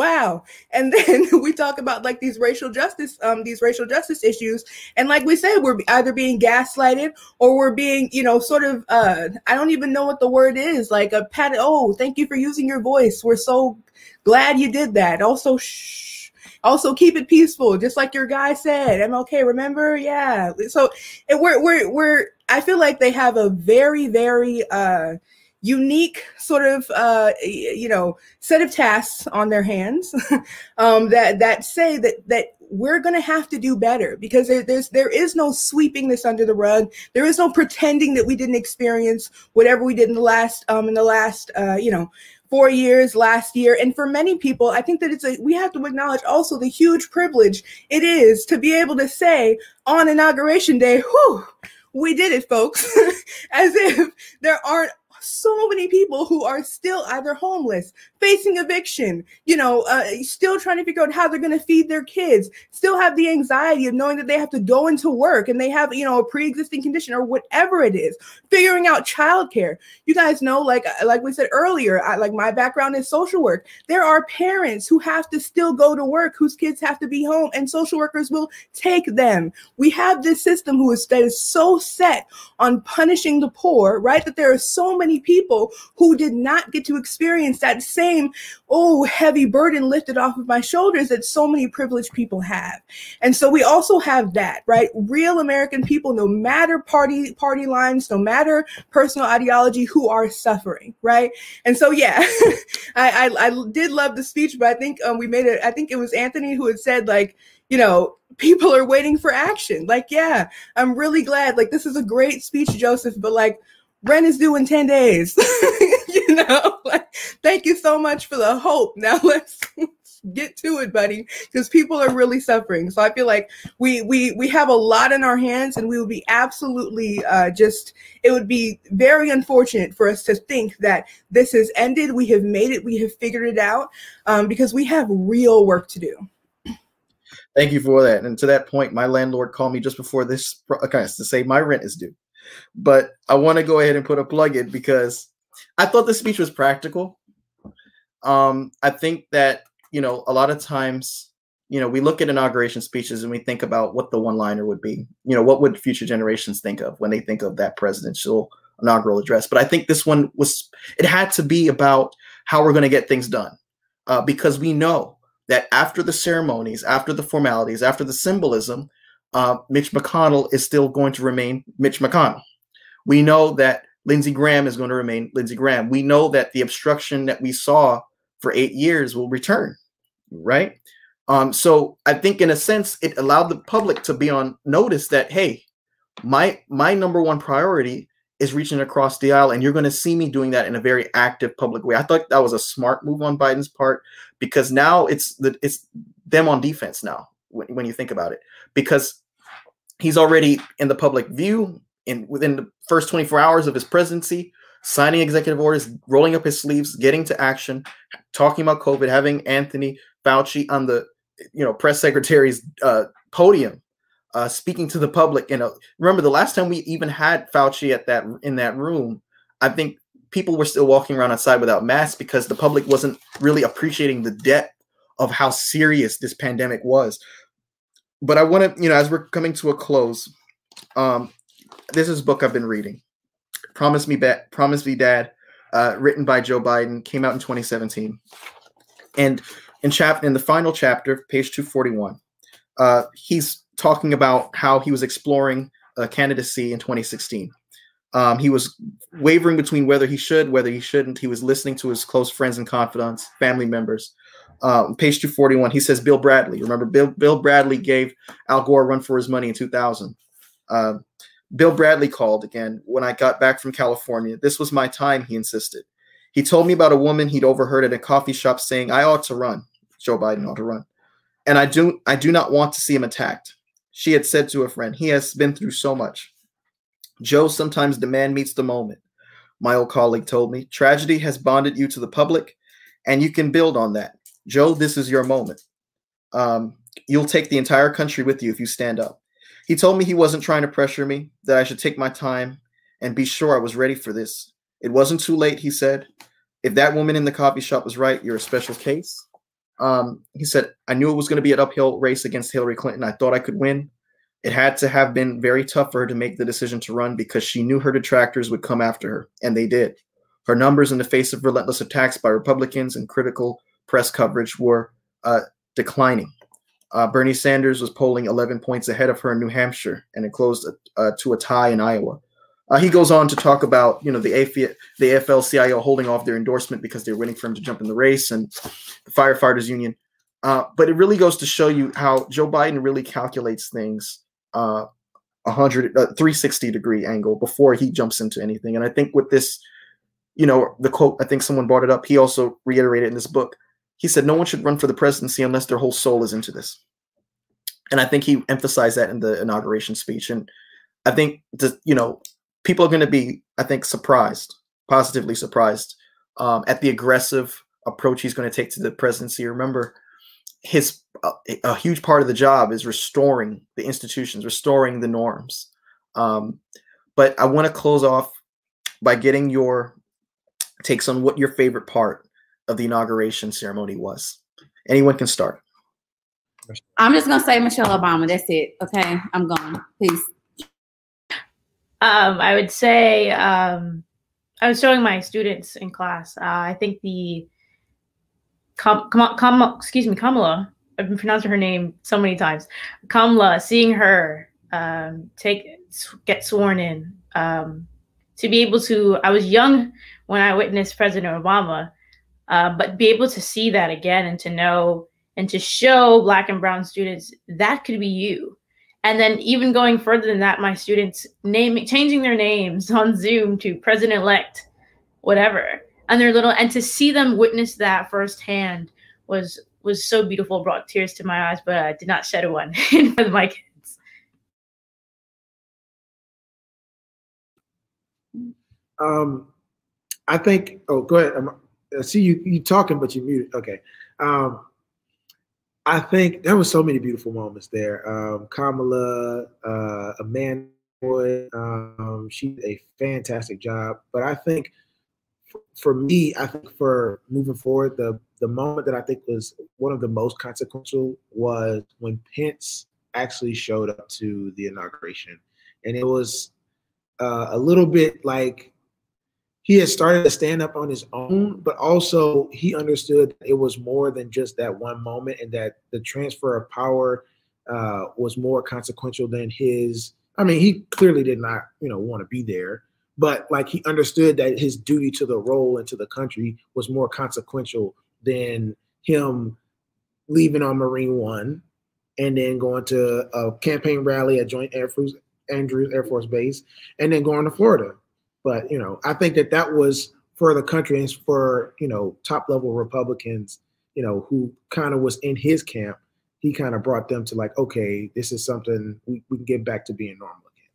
Wow. And then we talk about like these racial justice, um, these racial justice issues. And like we said, we're either being gaslighted or we're being, you know, sort of uh I don't even know what the word is, like a pat oh, thank you for using your voice. We're so glad you did that. Also, shh also keep it peaceful, just like your guy said. MLK, remember? Yeah. So we're we're we're I feel like they have a very, very uh unique sort of uh, you know set of tasks on their hands um, that that say that that we're going to have to do better because there, there's there is no sweeping this under the rug there is no pretending that we didn't experience whatever we did in the last um in the last uh you know four years last year. And for many people, I think that it's a, we have to acknowledge also the huge privilege it is to be able to say on inauguration day, whew, we did it, folks, as if there aren't so many people who are still either homeless, facing eviction, you know, uh, still trying to figure out how they're going to feed their kids, still have the anxiety of knowing that they have to go into work and they have, you know, a pre-existing condition or whatever it is, figuring out childcare. You guys know, like, uh, like we said earlier, I, like my background is social work. There are parents who have to still go to work, whose kids have to be home, and social workers will take them. We have this system who is that is so set on punishing the poor, right? That there are so many people who did not get to experience that same same, oh, heavy burden lifted off of my shoulders that so many privileged people have. And so we also have that, right? Real American people, no matter party party lines, no matter personal ideology, who are suffering, right? And so yeah, I, I, I did love the speech, but I think um, we made it. I think it was Anthony who had said like, you know, people are waiting for action. Like, yeah, I'm really glad. Like, this is a great speech, Joseph, but like, rent is due in 10 days. you know, like, thank you so much for the hope. Now let's get to it, buddy, because people are really suffering. So I feel like we we we have a lot in our hands, and we would be absolutely uh, just. It would be very unfortunate for us to think that this has ended. We have made it. We have figured it out, um, because we have real work to do. Thank you for that. And to that point, my landlord called me just before this to say my rent is due. But I want to go ahead and put a plug in because I thought the speech was practical. Um, I think that you know a lot of times, you know, we look at inauguration speeches and we think about what the one-liner would be. You know, what would future generations think of when they think of that presidential inaugural address? But I think this one was it had to be about how we're going to get things done, uh, because we know that after the ceremonies, after the formalities, after the symbolism, uh, Mitch McConnell is still going to remain Mitch McConnell. We know that Lindsey Graham is going to remain Lindsey Graham. We know that the obstruction that we saw for eight years will return, right? Um, so I think, in a sense, it allowed the public to be on notice that hey, my my number one priority is reaching across the aisle, and you're going to see me doing that in a very active public way. I thought that was a smart move on Biden's part because now it's the it's them on defense now when, when you think about it because he's already in the public view in within the first 24 hours of his presidency signing executive orders rolling up his sleeves getting to action talking about covid having anthony fauci on the you know press secretary's uh, podium uh, speaking to the public. You know, remember the last time we even had Fauci at that in that room, I think people were still walking around outside without masks because the public wasn't really appreciating the depth of how serious this pandemic was. But I want to, you know, as we're coming to a close, um, this is a book I've been reading. Promise Me, ba- Promise Me, Dad, uh, written by Joe Biden, came out in 2017, and in chapter in the final chapter, page 241, uh, he's talking about how he was exploring a candidacy in 2016. Um, he was wavering between whether he should, whether he shouldn't. He was listening to his close friends and confidants, family members. Um, page 241, he says Bill Bradley. Remember, Bill, Bill Bradley gave Al Gore a run for his money in 2000. Uh, Bill Bradley called again when I got back from California. This was my time, he insisted. He told me about a woman he'd overheard at a coffee shop saying, I ought to run. Joe Biden ought to run. And I do I do not want to see him attacked. She had said to a friend, he has been through so much. Joe, sometimes demand meets the moment. My old colleague told me, tragedy has bonded you to the public, and you can build on that. Joe, this is your moment. Um, you'll take the entire country with you if you stand up. He told me he wasn't trying to pressure me, that I should take my time and be sure I was ready for this. It wasn't too late, he said. If that woman in the coffee shop was right, you're a special case. Um, he said, I knew it was going to be an uphill race against Hillary Clinton. I thought I could win. It had to have been very tough for her to make the decision to run because she knew her detractors would come after her, and they did. Her numbers in the face of relentless attacks by Republicans and critical press coverage were uh, declining. Uh, Bernie Sanders was polling 11 points ahead of her in New Hampshire, and it closed uh, to a tie in Iowa. Uh, he goes on to talk about, you know, the, AF- the AFL-CIO holding off their endorsement because they're waiting for him to jump in the race, and the firefighters union. Uh, but it really goes to show you how Joe Biden really calculates things uh, 100, uh, 360 degree angle before he jumps into anything. And I think with this, you know, the quote, I think someone brought it up. He also reiterated in this book he said no one should run for the presidency unless their whole soul is into this. And I think he emphasized that in the inauguration speech. And I think the, you know, people are going to be, I think, surprised, positively surprised um, at the aggressive approach he's going to take to the presidency. Remember, his uh, a huge part of the job is restoring the institutions, restoring the norms. Um, but I want to close off by getting your takes on what your favorite part of the inauguration ceremony was. Anyone can start. I'm just gonna say Michelle Obama. That's it. Okay, I'm gone. Peace. Um, I would say um, I was showing my students in class. Uh, I think the Kam- Kam- Kam- excuse me, Kamala. I've been pronouncing her name so many times. Kamala, seeing her um, take get sworn in, um, to be able to. I was young when I witnessed President Obama, uh, but be able to see that again and to know and to show black and brown students that could be you. And then even going further than that my students naming changing their names on zoom to president elect whatever. And their little and to see them witness that firsthand was was so beautiful brought tears to my eyes but i did not shed one in front of my kids. Um i think oh go ahead I see you you talking, but you muted. Okay. Um, I think there was so many beautiful moments there. Um, Kamala, uh, Amanda, um, she did a fantastic job. But I think for, for me, I think for moving forward, the the moment that I think was one of the most consequential was when Pence actually showed up to the inauguration, and it was uh, a little bit like he had started to stand up on his own, but also he understood it was more than just that one moment and that the transfer of power uh, was more consequential than his. I mean, he clearly did not, you know, want to be there, but like he understood that his duty to the role and to the country was more consequential than him leaving on Marine One and then going to a campaign rally at Joint Air Force Andrews Air Force Base and then going to Florida but you know, I think that that was for the country and for you know top level Republicans, you know, who kind of was in his camp. He kind of brought them to like, okay, this is something we, we can get back to being normal again.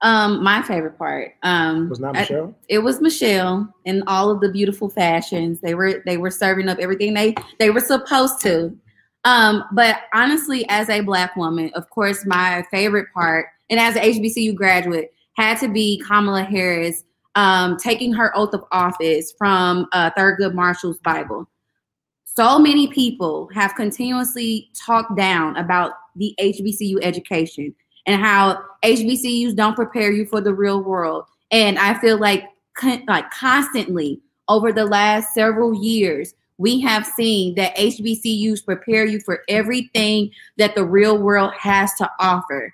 Um, my favorite part um, was not Michelle. I, it was Michelle and all of the beautiful fashions. They were they were serving up everything they they were supposed to. Um, but honestly, as a black woman, of course, my favorite part, and as an HBCU graduate, had to be Kamala Harris um, taking her oath of office from uh, Thurgood Marshall's Bible. So many people have continuously talked down about the HBCU education and how HBCUs don't prepare you for the real world. And I feel like like constantly over the last several years, we have seen that HBCUs prepare you for everything that the real world has to offer.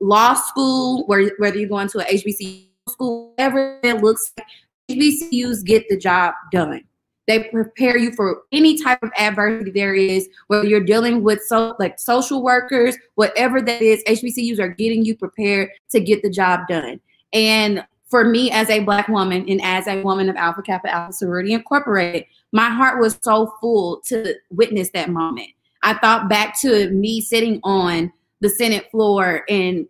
Law school, where, whether you're going to an HBCU school, whatever it looks like, HBCUs get the job done. They prepare you for any type of adversity there is, whether you're dealing with so like social workers, whatever that is, HBCUs are getting you prepared to get the job done. And for me as a black woman and as a woman of Alpha Kappa Alpha Sorority Incorporated, my heart was so full to witness that moment. I thought back to me sitting on the Senate floor and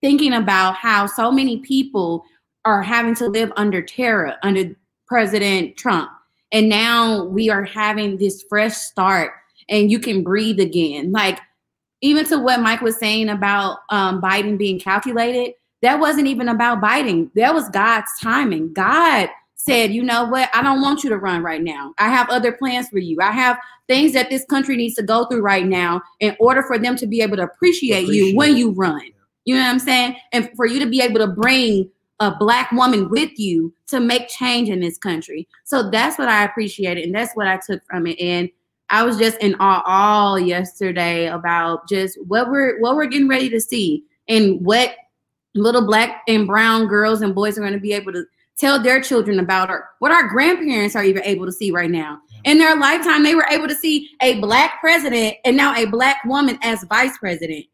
thinking about how so many people are having to live under terror under President Trump. And now we are having this fresh start and you can breathe again. Like, even to what Mike was saying about um, Biden being calculated, that wasn't even about Biden. That was God's timing. God said, you know what? I don't want you to run right now. I have other plans for you. I have things that this country needs to go through right now in order for them to be able to appreciate, appreciate. you when you run. You know what I'm saying? And for you to be able to bring a black woman with you to make change in this country. So that's what I appreciated and that's what I took from it. And I was just in awe all yesterday about just what we're what we're getting ready to see and what little black and brown girls and boys are going to be able to tell their children about or what our grandparents are even able to see right now. In their lifetime, they were able to see a black president and now a black woman as vice president.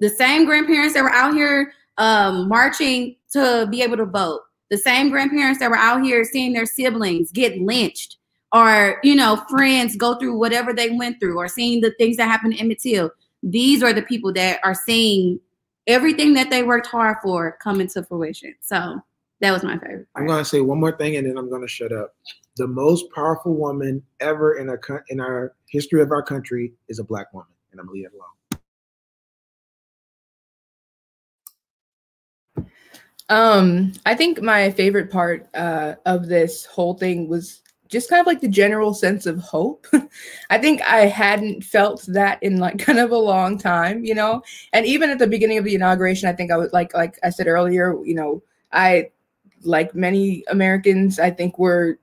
The same grandparents that were out here um, marching to be able to vote, the same grandparents that were out here seeing their siblings get lynched or, you know, friends go through whatever they went through or seeing the things that happened in Emmett Till. These are the people that are seeing everything that they worked hard for come into fruition. So that was my favorite. Part. I'm going to say one more thing and then I'm going to shut up. The most powerful woman ever in our in our history of our country is a black woman, and I'm gonna leave it alone. Um, I think my favorite part uh, of this whole thing was just kind of like the general sense of hope. I think I hadn't felt that in like kind of a long time, you know. And even at the beginning of the inauguration, I think I was like like I said earlier, you know, I like many Americans, I think we're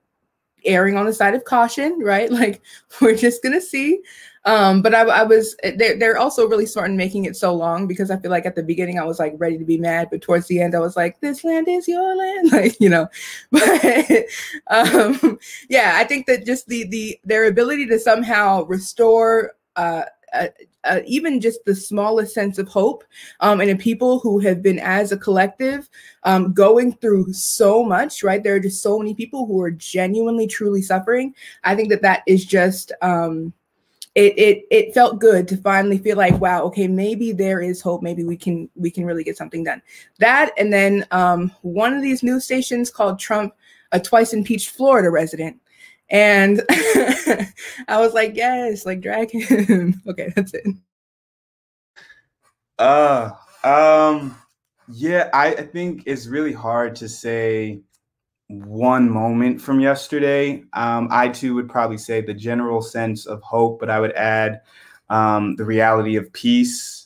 erring on the side of caution, right? Like we're just gonna see. Um, but I, I was they're they're also really smart in making it so long because I feel like at the beginning I was like ready to be mad, but towards the end I was like, this land is your land, like you know. But um, yeah, I think that just the the their ability to somehow restore uh, uh, uh, even just the smallest sense of hope um, and in people who have been as a collective um, going through so much right? There are just so many people who are genuinely truly suffering. I think that that is just um, it, it it felt good to finally feel like wow okay maybe there is hope. Maybe we can we can really get something done. That and then um, one of these news stations called trump a twice impeached florida resident and I was like, yes, like drag him. okay, that's it. Uh um yeah, I, I think it's really hard to say one moment from yesterday. Um, I too would probably say the general sense of hope, but I would add um, the reality of peace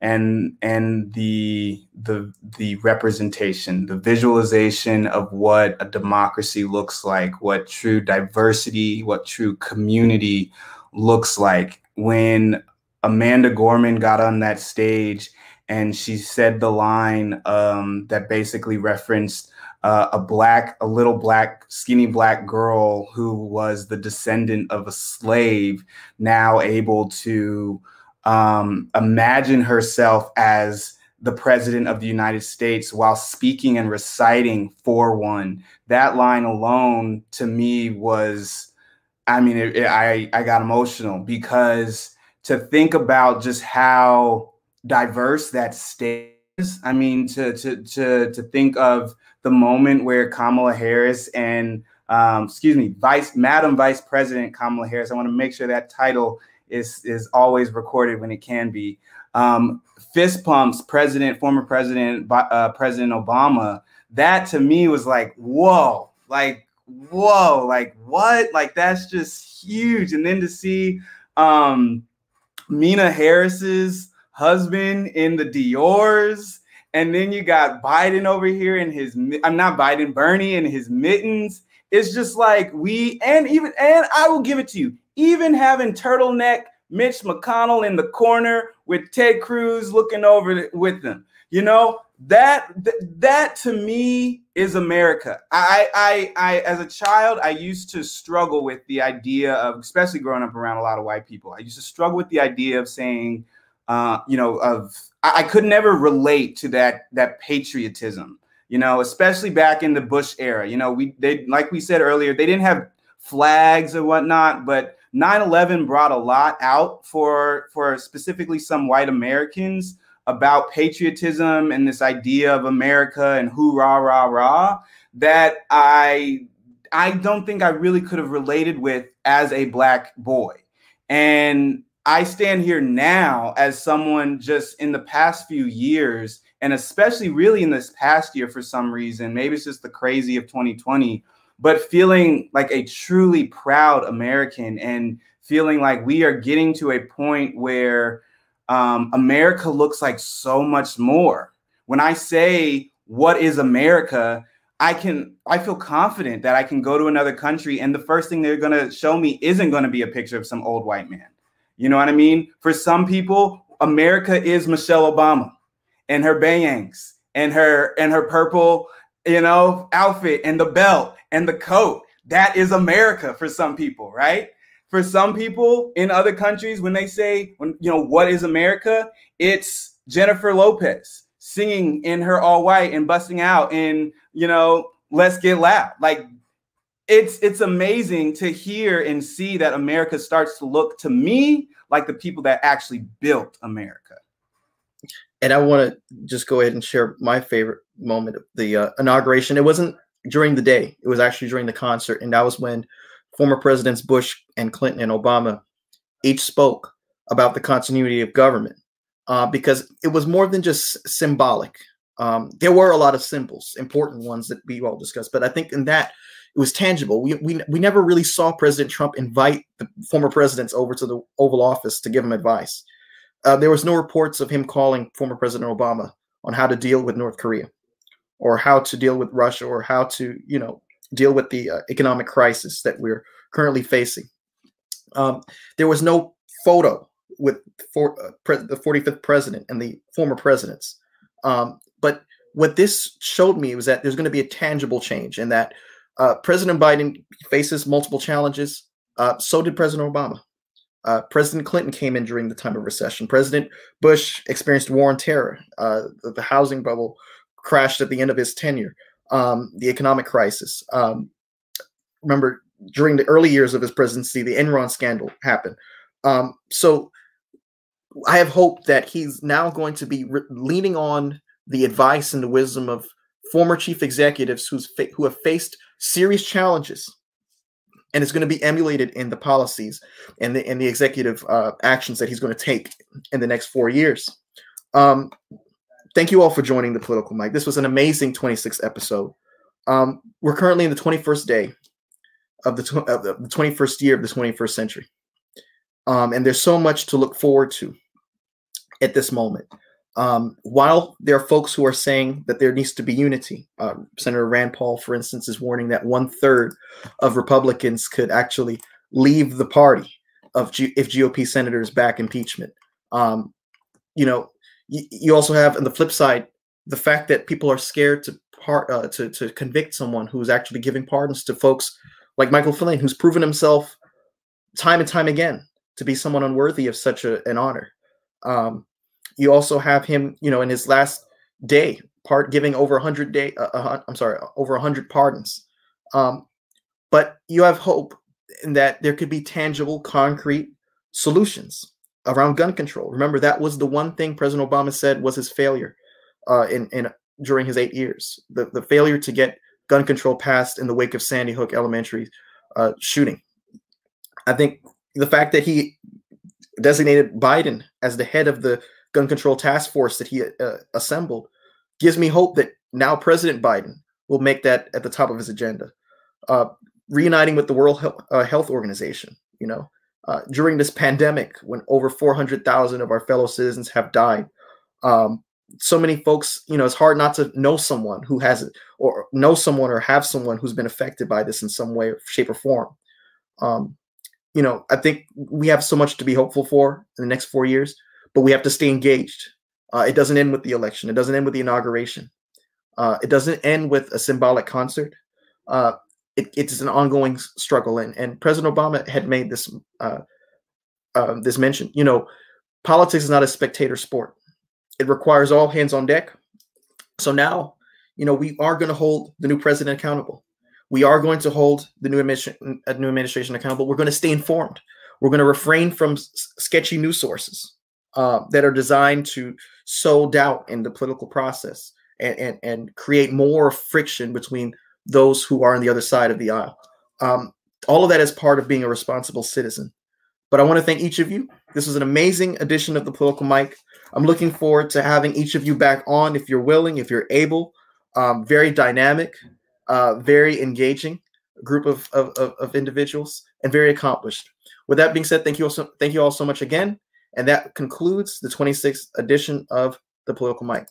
and and the the the representation the visualization of what a democracy looks like what true diversity what true community looks like. When amanda gorman got on that stage and she said the line um, that basically referenced uh, a black a little black skinny black girl who was the descendant of a slave now able to um, imagine herself as the president of the United States while speaking and reciting for one. That line alone to me was, I mean, it, it, I I got emotional because to think about just how diverse that state is. I mean, to to to to think of the moment where Kamala Harris and um, excuse me, Vice Madam Vice President Kamala Harris. I want to make sure that title is is always recorded when it can be. Um, fist pumps, President, former President, uh, President Obama. That to me was like, whoa, like whoa, like what? Like that's just huge. And then to see um, Meena Harris's husband in the Dior's. And then you got Biden over here in his, I'm not Biden, Bernie in his mittens. It's just like we, and even, and I will give it to you, even having turtleneck Mitch McConnell in the corner with Ted Cruz looking over with them. You know, that that to me is America. I, I I as a child I used to struggle with the idea of especially growing up around a lot of white people. I used to struggle with the idea of saying uh, you know of I, I could never relate to that that patriotism. You know, especially back in the Bush era. You know, we they like we said earlier, they didn't have flags or whatnot, but 9/11 brought a lot out for for specifically some white Americans about patriotism and this idea of America and who rah rah rah that I I don't think I really could have related with as a black boy. And I stand here now as someone just in the past few years, and especially really in this past year for some reason, maybe it's just the crazy of 2020, but feeling like a truly proud American and feeling like we are getting to a point where um, America looks like so much more. When I say, What is America? I can I feel confident that I can go to another country and the first thing they're going to show me isn't going to be a picture of some old white man. You know what I mean? For some people, America is Michelle Obama and her bangs and her and her purple, you know, outfit and the belt and the coat. That is America for some people, right? for some people in other countries when they say you know what is america it's jennifer lopez singing in her all white and busting out in you know let's get loud like it's it's amazing to hear and see that america starts to look to me like the people that actually built america and i want to just go ahead and share my favorite moment of the uh, inauguration it wasn't during the day it was actually during the concert and that was when former presidents Bush and Clinton and Obama each spoke about the continuity of government uh, because it was more than just symbolic. Um, there were a lot of symbols, important ones that we all discussed, but I think in that it was tangible. We, we, we never really saw President Trump invite the former presidents over to the Oval Office to give him advice. Uh, there was no reports of him calling former President Obama on how to deal with North Korea or how to deal with Russia or how to, you know, deal with the uh, economic crisis that we're currently facing. Um, there was no photo with for, uh, the 45th president and the former presidents. Um, but what this showed me was that there's going to be a tangible change and that uh, President Biden faces multiple challenges. Uh, so did President Obama. Uh, President Clinton came in during the time of recession. President Bush experienced war on terror. Uh, the housing bubble crashed at the end of his tenure um, the economic crisis. Um, remember, during the early years of his presidency, the Enron scandal happened. Um, so I have hope that he's now going to be re- leaning on the advice and the wisdom of former chief executives who's fa- who have faced serious challenges and it's going to be emulated in the policies and the and the executive uh, actions that he's going to take in the next four years. Um, thank you all for joining the political Mike. This was an amazing 26th episode. Um, we're currently in the 21st day of the, tw- of the 21st year of the 21st century. Um, and there's so much to look forward to at this moment. Um, while there are folks who are saying that there needs to be unity, uh, Senator Rand Paul, for instance, is warning that one third of Republicans could actually leave the party of G- if GOP senators back impeachment. Um, you know, you, also have on the flip side the fact that people are scared to part uh, to to convict someone who's actually giving pardons to folks like Michael Flynn, who's proven himself time and time again to be someone unworthy of such a, an honor. Um, you also have him, you know, in his last day, part giving over a 100 day. Uh, uh, I'm sorry, over a 100 pardons. Um, but you have hope in that there could be tangible, concrete solutions around gun control. Remember, that was the one thing President Obama said was his failure uh, in, in during his eight years. The, the failure to get gun control passed in the wake of Sandy Hook Elementary uh, shooting. I think the fact that he designated Biden as the head of the gun control task force that he uh, assembled gives me hope that now President Biden will make that at the top of his agenda. Uh, reuniting with the World Health, uh, Health Organization, you know, uh, during this pandemic when over 400,000 of our fellow citizens have died. Um, so many folks, you know, it's hard not to know someone who has it or know someone or have someone who's been affected by this in some way, shape, or form. Um, you know, I think we have so much to be hopeful for in the next four years, but we have to stay engaged. Uh, it doesn't end with the election. It doesn't end with the inauguration. Uh, it doesn't end with a symbolic concert. Uh, it, it's an ongoing struggle, and, and President Obama had made this uh, uh, this mention. You know, politics is not a spectator sport. It requires all hands on deck. So now, you know, we are going to hold the new president accountable. We are going to hold the new administration, uh, new administration accountable. We're going to stay informed. We're going to refrain from s- sketchy news sources uh, that are designed to sow doubt in the political process and, and, and create more friction between those who are on the other side of the aisle. Um, all of that is part of being a responsible citizen. But I want to thank each of you. This was an amazing edition of the Political Mike. I'm looking forward to having each of you back on if you're willing, if you're able. Um, very dynamic, uh, very engaging group of, of, of, individuals, and very accomplished. With that being said, thank you all so, thank you all so much again. And that concludes the 26th edition of the Political Mike.